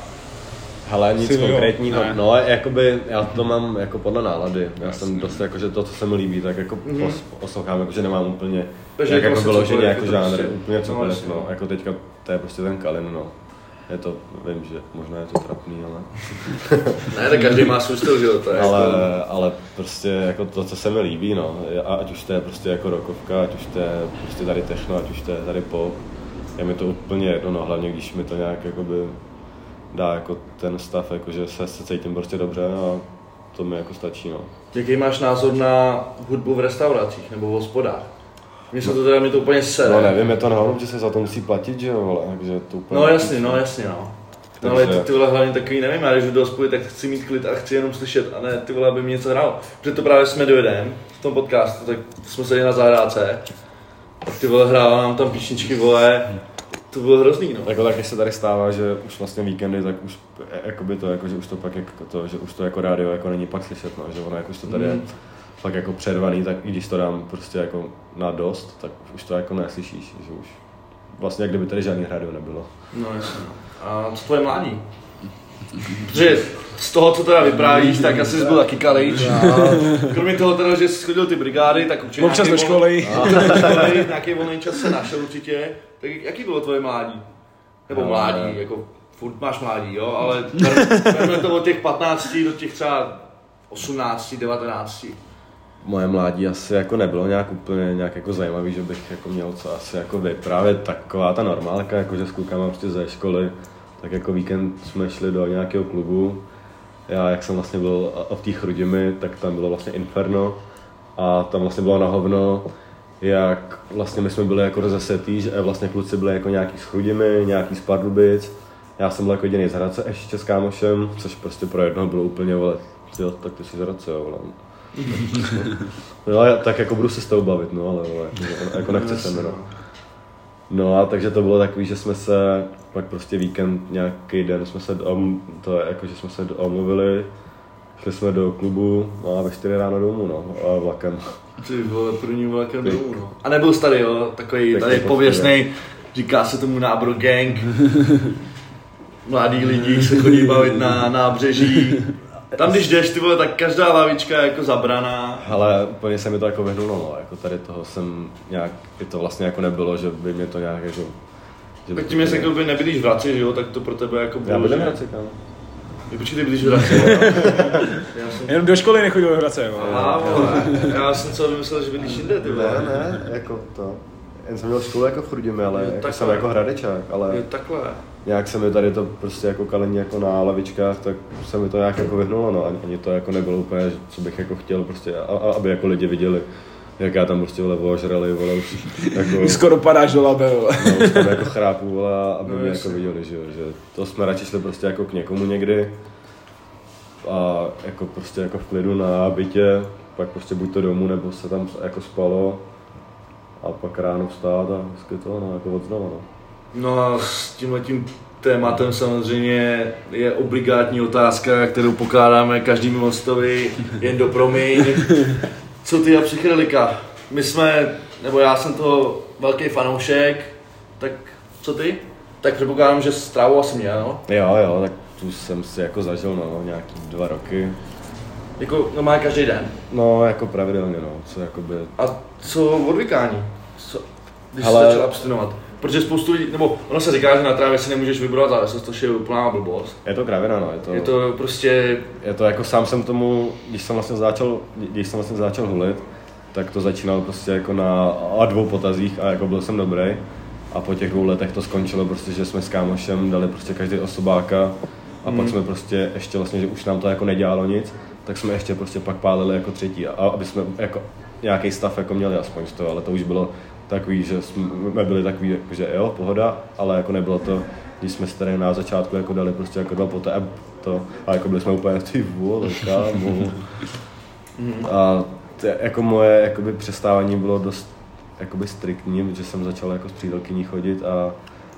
Hele, nic Silvio, konkrétního. ne. No, jakoby, já to mám jako podle nálady. Já jsem dost jako, že to, co se mi líbí, tak jako mm-hmm. pos, poslouchám, jako, že nemám úplně, Takže jak jako jako vyloženě jako to žánry, prostě- úplně cokoliv, jasně, no, no. Jako teďka, to je prostě ten Kalin, no. Je to, vím, že možná je to trapný, ale, *laughs* ne, tak každý má svůj styl, že jo, to je ale, jako- ale prostě jako to, co se mi líbí, no. A ať už to je prostě jako rokovka, ať už to je prostě tady techno, ať už to je tady pop. Je mi to úplně jedno, no, hlavně když mi to nějak jakoby dá jako ten stav, jako že se, se cítím prostě dobře a to mi jako stačí, no. Jaký máš názor na hudbu v restauracích nebo v hospodách? Mně se to teda, mi to úplně sere. No nevím, je to nahoru, že se za to musí platit, že jo, vole, takže to úplně... No jasně, no jasně, no. No ale ty, ty vole hlavně takový, nevím, já když jdu do hospody, tak chci mít klid a chci jenom slyšet, a ne ty vole, aby mi něco hrálo. Protože to právě jsme dojedem v tom podcastu, tak jsme seděli na zahrádce, a ty vole hrála nám tam píšničky, vole, to bylo hrozný, no. Jako taky se tady stává, že už vlastně víkendy, tak už e- jakoby to, jako, že už to pak jako to, že už to jako rádio jako není pak slyšet, no, že ono jako už to tady je Mm. fakt jako přervaný, tak i když to dám prostě jako na dost, tak už to jako neslyšíš, že už vlastně jak kdyby tady žádný rádio nebylo. No jasně, no. A co tvoje mládí? *laughs* Protože z toho, co teda vyprávíš, tak asi jsi byl taky kalejč. *laughs* Kromě toho teda, že jsi chodil ty brigády, tak určitě občas do školy, *laughs* nějaký volný čas se našel určitě. Tak jaký bylo tvoje mládí? Nebo No, mládí, ne. jako furt máš mládí, jo, ale ber- berme to od těch 15 do těch třeba 18, 19. Moje mládí asi jako nebylo nějak úplně nějak jako zajímavý, že bych jako měl co asi jako vyprávět taková ta normálka, jako že s klukama prostě ze školy, tak jako víkend jsme šli do nějakého klubu. Já, jak jsem vlastně byl v té Chrudimi, tak tam bylo vlastně Inferno a tam vlastně bylo na hovno, jak vlastně my jsme byli jako rozesetý, že vlastně kluci byli jako nějaký z Chrudimi, nějaký z Pardubic. Já jsem byl jako jediný z Hradce ještě s kámošem, což prostě pro jednoho bylo úplně, vole, tyjo, tak ty jsi z Hradce, jo, vole. *laughs* No, já tak jako budu se s tou bavit, no, ale vole, jako, nechce se no. No a takže to bylo takový, že jsme se pak prostě víkend nějaký den jsme se dom, to je jako, že jsme se omluvili, šli jsme do klubu no a ve 4 ráno domů, no, a vlakem. Ty vole, první vlakem domů, no. A nebyl tady, jo, takový Pěkný tady pověstný, říká se tomu nábor gang. *laughs* Mladí lidi se chodí bavit na nábřeží. Tam když jdeš, ty vole, tak každá lavička je jako zabraná. Ale úplně se mi to jako vyhnulo, no, jako tady toho jsem nějak, i to vlastně jako nebylo, že by mě to nějak jako... Že Tak tím, řekl by nebydlíš v Hradci, že jo, tak to pro tebe jako bylo, Já bydlím v Hradci, kámo. Jo, Počkej, ty bydlíš v Hradci, jo. Já jsem... Jenom do školy nechodil v Hradce, jo. Aha, vole, já jsem co vymyslel, že bydlíš jinde, ty vole. Ne, ne, jako to. Jen jsem měl školu jako v Chrudimi, ale Jo, jako jsem jako hradečák, ale Jo, takhle. nějak se mi tady to prostě jako kalení jako na lavičkách, tak se mi to nějak jako vyhnulo, no. Ani, ani to jako nebylo úplně, že- co bych jako chtěl prostě, a, a, aby jako lidi viděli, jak já tam prostě vole ožrali, vole, už jako, *laughs* Skoro padáš do labe, no, už tam jako *laughs* chrápu, vole, aby No, mě jako viděli, že jo, že to jsme radši šli prostě jako k někomu někdy a jako prostě jako v klidu na bytě, pak prostě buď to domů, nebo se tam jako spalo a pak ráno vstát a vždycky to, no, jako od znova, no. No a s tímhletím tématem samozřejmě je obligátní otázka, kterou pokládáme každému hostovi, jen do promiň. *laughs* Co ty a psychedelika? My jsme, nebo já jsem toho velký fanoušek, tak co ty? Tak předpokládám, že strávu asi měl, no? Jo, jo, tak tu jsem si jako zažil, no, nějaký dva roky. Jako normálně každý den. No, jako pravidelně, no, co jakoby, A co odvykání? Co, když jsi Hele- začal abstinovat? Protože spoustu lidí, nebo ono se říká, že na trávě si nemůžeš vybrat závislost, to je úplná blbost. je to kravina, no, je to, Je to prostě je to jako sám jsem tomu, když jsem vlastně začal, když jsem vlastně začal hulit, tak to začínalo prostě jako na a dvou potazích a jako byl jsem dobrý. A po těch dvou letech to skončilo prostě, že jsme s kámošem dali prostě každý osobáka a pak jsme prostě ještě vlastně, že už nám to jako nedělalo nic, tak jsme ještě prostě pak pálili jako třetí, a aby jsme jako nějaký stav jako měli aspoň z toho, ale to už bylo takový, že jsme byli takový, jako, že jo, pohoda, ale jako nebylo to, když jsme tady na začátku jako dali prostě jako dva poté a to, a jako byli jsme úplně ty vole, kámo. *laughs* A t- jako moje jakoby přestávání bylo dost jakoby striktní, že jsem začal jako s přítelkyní chodit a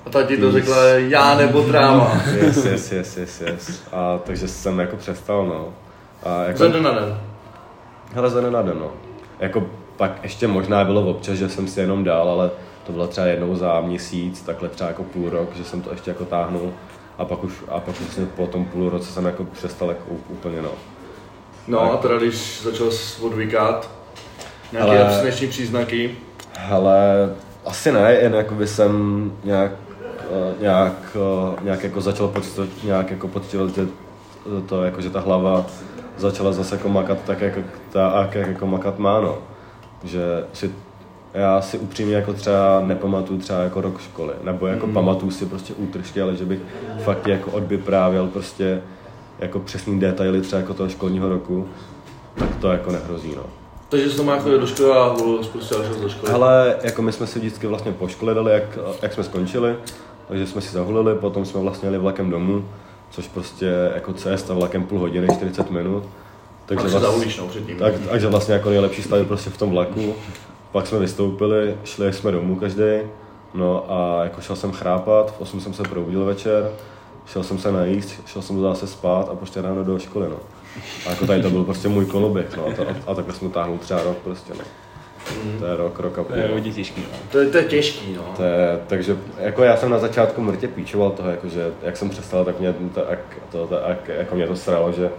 A ta ti to řekla já nebo tráva. *laughs* yes, yes, yes, yes, yes. A takže jsem jako přestal, no. A jako, Ze dne na den. hele, ze dne na den, no. Jako pak ještě možná bylo občas, že jsem si jenom dal, ale to bylo třeba jednou za měsíc, takhle třeba jako půl rok, že jsem to ještě jako táhnul. A pak už, a pak už vlastně po tom půl roce jsem jako přestal jako úplně, no. No a teda když začal odvykat, nějaké Ale- abstinenční příznaky, Hele, asi ne, jen jakoby jsem nějak, eh, nějak, eh, nějak jako začal pocitovat, nějak jako pocitovat, že to, jako, že ta hlava začala zase jako makat tak, jako, ta, jak jako makat má, no. Že si, já si upřímně jako třeba nepamatuju třeba jako rok školy, nebo jako mm. pamatuju si prostě útržky, ale že bych fakt jako odvyprávěl prostě jako přesný detaily třeba jako toho školního roku, tak to jako nehrozí, no. takže jsem má chodil do školy a prostě šel do školy. Ale jako my jsme si vždycky vlastně po škole dali, jak, jak jsme skončili, takže jsme si zahulili, potom jsme vlastně jeli vlakem domů, což prostě jako cesta vlakem půl hodiny, 40 minut. Takže se zahulíš no předtím. tak, takže vlastně jako nejlepší stav je prostě v tom vlaku. Pak jsme vystoupili, šli jsme domů každý, no a jako šel jsem chrápat, v 8 jsem se probudil večer, šel jsem se najíst, šel jsem zase spát a prostě ráno do školy, no. A jako tady to byl prostě můj koloběh, no, a, to, a, a takhle jsme táhnul třeba rok prostě, no. To je rok, rok a To půl. je no. hodně těžký. No. To je, to je těžký, no. To je, takže jako já jsem na začátku mrtě píčoval toho, jako, že jak jsem přestal, tak mě to, jak, to, to, jak, jako mě to sralo, že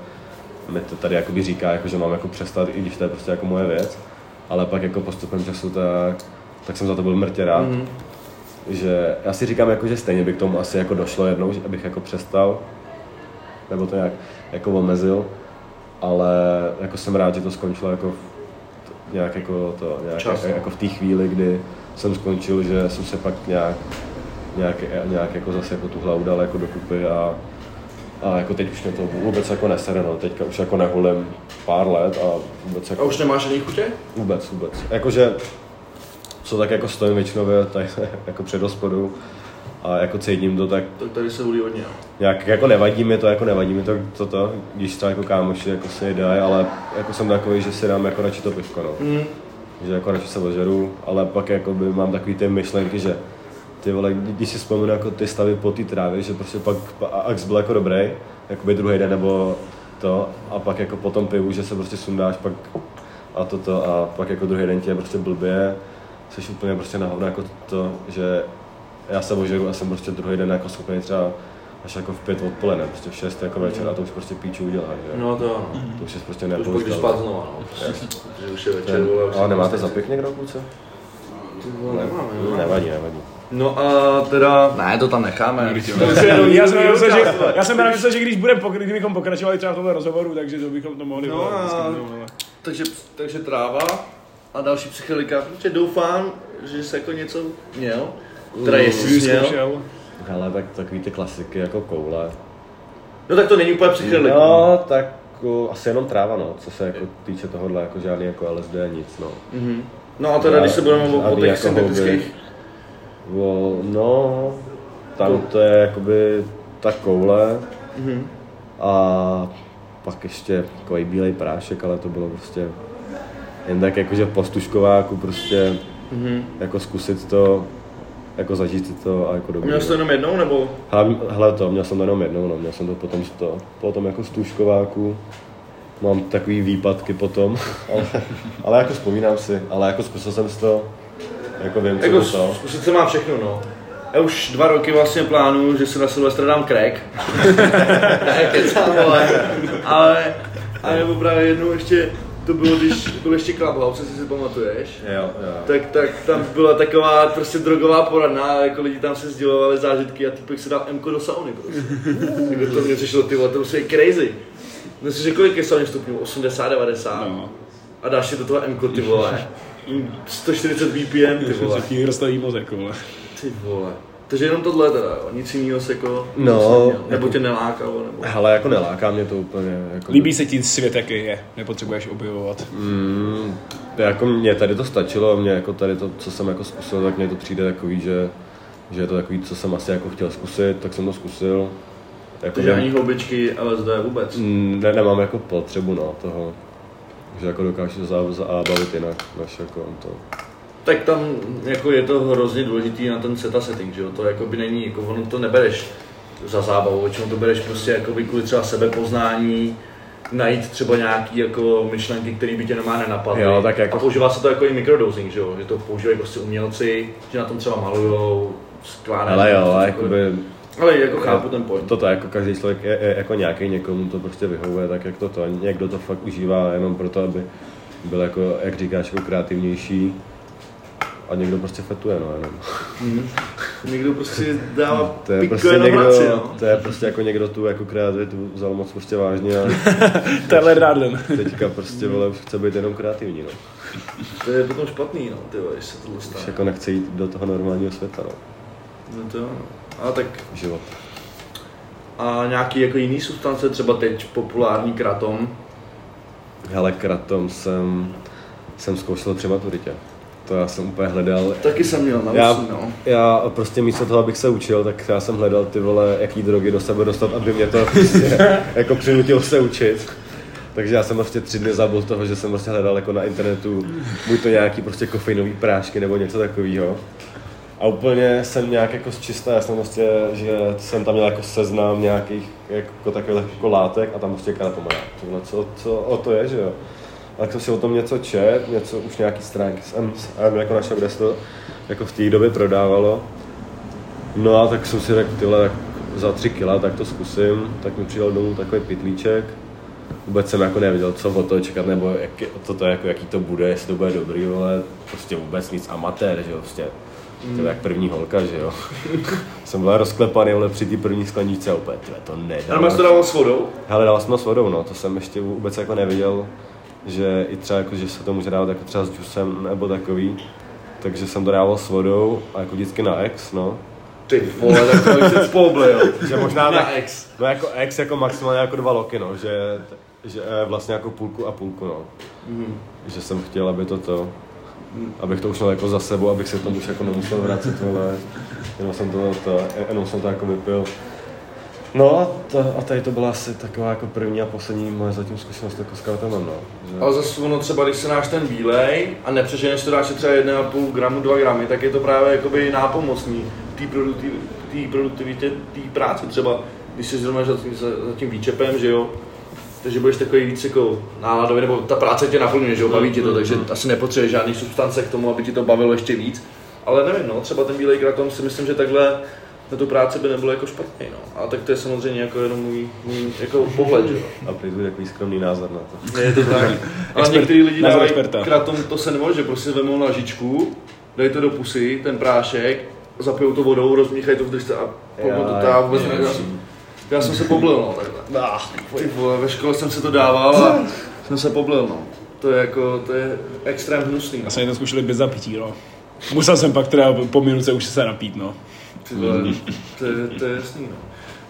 mi to tady jakoby říká, jako, že mám jako přestat, i když to je prostě jako moje věc. Ale pak jako postupem času, tak, tak jsem za to byl mrtě rád. Mm. Že já si říkám, jako, že stejně by k tomu asi jako došlo jednou, že abych jako přestal, nebo to nějak jako omezil. Ale jako jsem rád, že to skončilo jako v, nějak jako to, nějak, Čas, no. jako v té chvíli, kdy jsem skončil, že jsem se pak nějak, nějak, nějak jako zase jako tu hlavu dal jako dokupy a, a jako teď už mě to vůbec jako nesere, no. teďka už jako nehulem pár let a vůbec A jako, už nemáš ani chutě? vůbec, vůbec. Jakože, co tak jako stojím většinou tady *laughs* jako před hospodou a jako cítím to, tak Tak tady se hulí hodně. no. nějak jako nevadí mi to, jako nevadí mi to, to, to když třeba jako kámoši jako si dají, ale jako jsem takový, že si dám jako radši to pivko, no. Mm. Že jako radši se ožeru, ale pak jako by mám takový ty myšlenky, že ty vole, když si vzpomenu jako ty stavy po té trávě, že prostě pak pa- Ax byl jako dobrý, jakoby druhý den nebo to, a pak jako po tom pivu, že se prostě sundáš pak a toto a pak jako druhý den ti je prostě blbě, jsi úplně prostě na hovno jako to, že já se ožeru a jsem prostě druhý den jako schopný třeba až jako v pět odpoledne, prostě v šest jako večer a to už prostě píču udělá, že? No to. To už je prostě To už nepoužitelné. spát znova, no. Že už je večer, vole. Ale nemáte prostě- zapik někdo, kluce? Ty vole, nemáme. Nevadí, nevadí. No a teda... Ne, to tam necháme. Já jsem myslel, že, já jsem myslel, že když budeme pokra- kdybychom pokračovali třeba v tomhle rozhovoru, takže to bychom to mohli No a- ale- Takže, takže tráva a další psychedelika. Protože doufám, že jsi jako něco měl. Teda jestli jsi měl. Hele, tak takový ty klasiky jako koule. No tak to není úplně psychedelika. No, tak o, asi jenom tráva, no, co se jako týče tohohle, jako žádný jako LSD, nic, no. Mhm. No a teda, když se budeme mluvit o Žádný těch jako syntetických, O, no, tam to je jakoby ta koule Mhm. a pak ještě takový bílej prášek, ale to bylo prostě jen tak jakože po stužkováku prostě Mhm. jako zkusit to, jako zažít si to a jako A dobrý. měl jsi to jenom jednou, nebo? Hele, hele to, měl jsem to jenom jednou, no, měl jsem to potom, to, potom jako stůžkováku, mám takový výpadky potom, ale, *laughs* ale jako vzpomínám si, ale jako zkusil jsem si to, jako vím, co Jako to to. zkusit se má všechno, no. Já už dva roky vlastně plánuju, že si na Silvestra dám crack. ne, kecám, vole. Ale, ale nebo právě jednou ještě, to bylo, když byl ještě Clubhouse, jestli si pamatuješ. Jo, jo. Tak, tak tam byla taková prostě drogová poradna, jako lidi tam se sdělovali zážitky a týpek se dal Mko do sauny prostě. jako to mě přišlo, ty vole, to musí crazy. No si řekl, kolik je sauny stupňů? 80, 90? No. A dáš si do toho Mko, ty vole. 140 BPM, ty vole. Se ti rozstaví mozek, vole. Ty vole. Takže jenom tohle teda, jo. Nic jiného se jako... No, neměl. Nebo jako- tě nelákalo, nebo... Hele, jako neláká mě to úplně. Jako, Líbí se ti svět, jaký je, nepotřebuješ objevovat. Mm, jako mě tady to stačilo, mě jako tady to, co jsem jako zkusil, tak mně to přijde takový, že, že je to takový, co jsem asi jako chtěl zkusit, tak jsem to zkusil. Jako Takže ani houbičky, LSD vůbec. Mm, Ne, nemám jako potřebu no, toho. Že jako dokážeš za- zabavit jinak než jako to. Tak tam jako je to hrozně důležitý na ten seta setting, že jo? To jako by není, jako ono to nebereš za zábavu, většinou to bereš prostě jako by kvůli třeba sebepoznání, najít třeba nějaký jako myšlenky, které by tě normálně nenapadly. Jo, tak jako- A používá se to jako i microdosing, že jo? Že to používají prostě umělci, že na tom třeba malujou, skládají. Ale jo, takového. jakoby ale jako chápu ten point. Toto jako každý člověk je, je jako nějaký, někomu to prostě vyhovuje, tak jak to to. Někdo to fakt užívá jenom proto, aby byl jako, jak říkáš, jako kreativnější. A někdo prostě fetuje, no jenom. Někdo prostě dává To je prostě jenom někdo, hraci, no. to je prostě jako někdo tu jako kreativitu vzal moc prostě vážně a *laughs* Tyler Darden. teďka prostě vole, už chce být jenom kreativní, no. To je potom špatný, no, ty vole, když se tohle Už stane. jako nechce jít do toho normálního světa, no. No to jo, no. A tak Život. a nějaký jako jiný substance, třeba teď populární kratom, Hele, kratom jsem, jsem zkoušel při maturitě. To já jsem úplně hledal, taky jsem měl na Já, no. já prostě místo toho, abych se učil, tak já jsem hledal ty vole, jaký drogy do sebe dostat, aby mě to prostě *laughs* jako přinutilo se učit. Takže já jsem prostě tři dny zabil toho, že jsem prostě hledal jako na internetu buď to nějaký prostě kofeinový prášky nebo něco takového. A úplně jsem nějak jako zčisté, já jsem prostě, že jsem tam měl jako seznam nějakých jako takových jako látek a tam prostě karatomaják. Tohle, co, co o to je, že jo? A jsem si o tom něco čet, něco, už nějaký stránky jsem, jsem jako našel, kde se to jako v té době prodávalo. No a tak jsem si řekl, tyhle, za tři kila, tak to zkusím, tak mi přijel domů takový pitlíček. Vůbec jsem jako nevěděl, co od toho čekat, nebo jak, co to, jako, jaký to bude, jestli to bude dobrý, ale prostě vůbec nic amatér, že jo, prostě to je jak první holka, že jo. *laughs* jsem byl rozklepaný, ale při té první skleničce a úplně, tyhle, to nedá. A máš to dával s vodou? Hele, dal jsem to s vodou, no, to jsem ještě vůbec jako nevěděl, že i třeba jako, že se to může dávat jako třeba s džusem nebo takový. Takže jsem to dával s vodou a jako vždycky na ex, no. Ty vole, tak to už se poblil. *laughs* Že možná na tak, ex. no jako ex jako maximálně jako dva loky, no, že, že eh, vlastně jako půlku a půlku, no. Mhm. Že jsem chtěl, aby to to, abych to už měl jako za sebou, abych se tomu už jako nemusel vracet, ale jenom jsem to, to, jenom jsem to jako vypil. No a, to, a tady to byla asi taková jako první a poslední moje zatím zkušenost jako s kautemem, no. Že... Ale zase ono třeba, když se náš ten bílej a nepřeženeš to dáš třeba 1,5 gramu, 2 gramy, tak je to právě jakoby nápomocný té produktiv, produktivitě, té práce. Třeba když jsi zrovna za tím, za tím výčepem, že jo, takže budeš takový víc jako náladový, nebo ta práce tě naplňuje, že jo, baví tě to, takže asi nepotřebuješ žádný substance k tomu, aby ti to bavilo ještě víc. Ale nevím, no, třeba ten bílej kratom si myslím, že takhle na tu práci by nebylo jako špatný, no. A tak to je samozřejmě jako jenom můj, můj jako pohled, že jo. A prý takový skromný názor na to. Je to tak. *laughs* Ale některý lidi dávají kratom, to se nebo, že prostě vemou lžičku, dají to do pusy, ten prášek, zapijou to vodou, rozmíchají to v držce a pokud to já vůbec. Já jsem- Já se poblil, no, takhle. Ty vole, ve škole jsem se to dával a jsem se poblil, no. To je jako, to je extrém hnusný. Já No. jsem to zkoušel bez zapití, no. Musel jsem pak teda po minutce už se napít, no. Ty vole, to, je, to je jasný, no.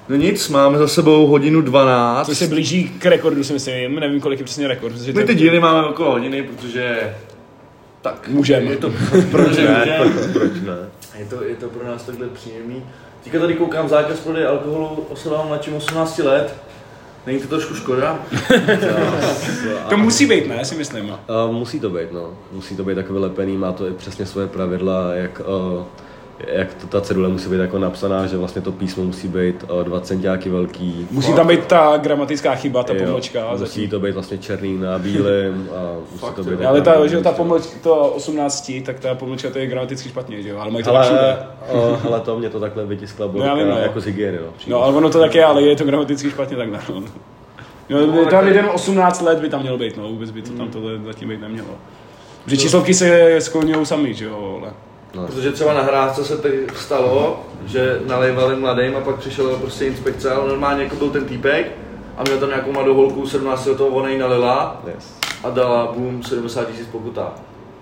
No nic, máme za sebou hodinu 12. Což se blíží k rekordu, si myslím. Nevím, kolik je přesně rekord. protože My to- ty díly máme okolo hodiny, protože tak, Můžeme. Je to, protože Ne, můžeme. proč ne? Je to, je to pro nás takhle příjemný. Teďka tady koukám zákaz prodeje alkoholu osobám mladším 18 let. Není to trošku škoda? *laughs* To musí být, ne, si myslím. A musí to být, no. Musí to být takový lepený, má to i přesně svoje pravidla, jak, uh, jak to, ta cedule musí být jako napsaná, že vlastně to písmo musí být uh, 2 centiáky velký. Musí tam být ta gramatická chyba, ta Jo, pomlčka. musí zatím. to být vlastně černý na bílém a *laughs* musí Fakt, to být... Ale jako- ta, že jo, ta pomlčka, to 18, tak ta pomlčka to je gramaticky špatně, že jo, ale mají to tak. Ale, uh, hele, to mě to takhle vytiskla No, já vím, no. jako z hygieny, no. přímo. No, ale ono to tak je, ale je to gramaticky špatně takhle, *laughs* no. No, tam jeden 18 let by tam mělo být, no, vůbec by to tam tohle zatím být nemělo. Protože číslovky se skloňují sami, že jo, ale. No. Protože třeba na hrázce se teď stalo, že nalejvali mladým a pak přišel prostě inspekce, ale normálně jako byl ten týpek a měl tam nějakou mladou holku 17 letou, ona jí nalila Yes. a dala boom 70 tisíc pokuta.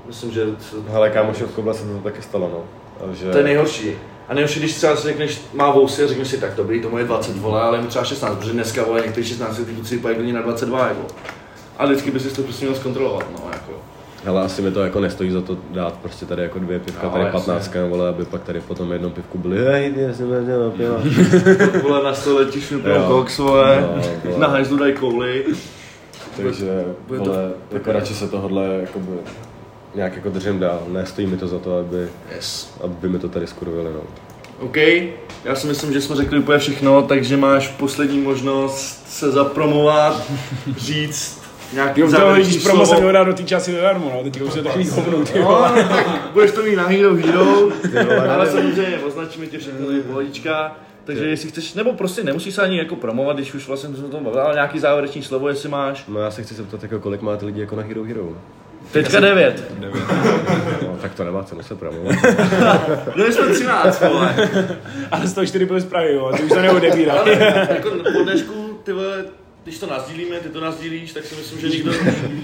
Myslím, že to, Hele, kámoši, v Koble se to taky stalo, no. Že... to je nejhorší. A nejhorší, když třeba si řekneš, má vousy a řekneš si, tak dobrý, to je 20 vole, ale je mu třeba 16, protože dneska vole některý 16 ty kluci vypadají klidně na 22 jako. A vždycky bys si to prostě měl zkontrolovat, no jako. Hele, asi mi to jako nestojí za to dát prostě tady jako dvě pivka, No, tady. 15, vole, aby pak tady potom jedno pivku byly, hej, já jsem nedělal piva. *laughs* vole na stole ti koks, vole, No, vole. na hajzlu dají kouli. takže bude to- vole, jako radši se tohle jakoby, nějak jako držím dál, nestojí mi to za to, aby, Yes. aby mi to tady skurvili, no. OK, já si myslím, že jsme řekli úplně všechno, takže máš poslední možnost se zapromovat, říct nějaký Jo, to když promo se měl dát do té časy zadarmo, no, teď už je takový hovnou, ty No, vole. tak budeš to mít na Hero Hero, ale samozřejmě označíme tě všechno tady pohodička. Takže jestli chceš, nebo prostě nemusíš se ani jako promovat, když už vlastně jsme o tom bavili, ale nějaký závěrečný slovo, jestli máš. No já se chci zeptat, jako kolik máte lidí jako na Hero Hero? Teďka devět. No, tak to nemá cenu se promovat. *laughs* No jsme 13, vole. Ale z toho čtyři byly zprávy, jo, ty už to neodebírá. Ale jako po dnešku, ty vole, když to nazdílíme, ty to nazdílíš, tak si myslím, že nikdo...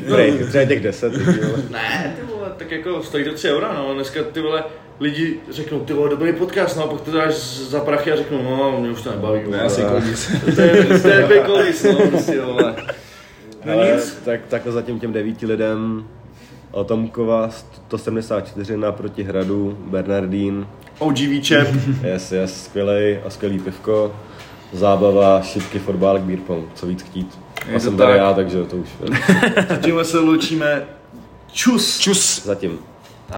Prej, *laughs* třeba těch deset lidí, vole. Ne, ty vole, tak jako stojí to 3 eura, no, dneska ty vole, lidi řeknou, ty vole, dobrý podcast, no, a pak to dáš za prachy a řeknou, no, mě už to nebaví. Ne, asi kolíc. To je, to je takový kolis, no, prostě, vole. No Ale nic. Tak, takhle zatím těm devíti lidem Atomkova 174 naproti hradu, Bernardín, OG výčep, yes, yes, skvělej a skvělý pivko, zábava, šipky, fotbálek, beer pong, co víc chtít. Je A jsem tady tak. já, takže to už tímhle se loučíme. Čus. Čus. zatím.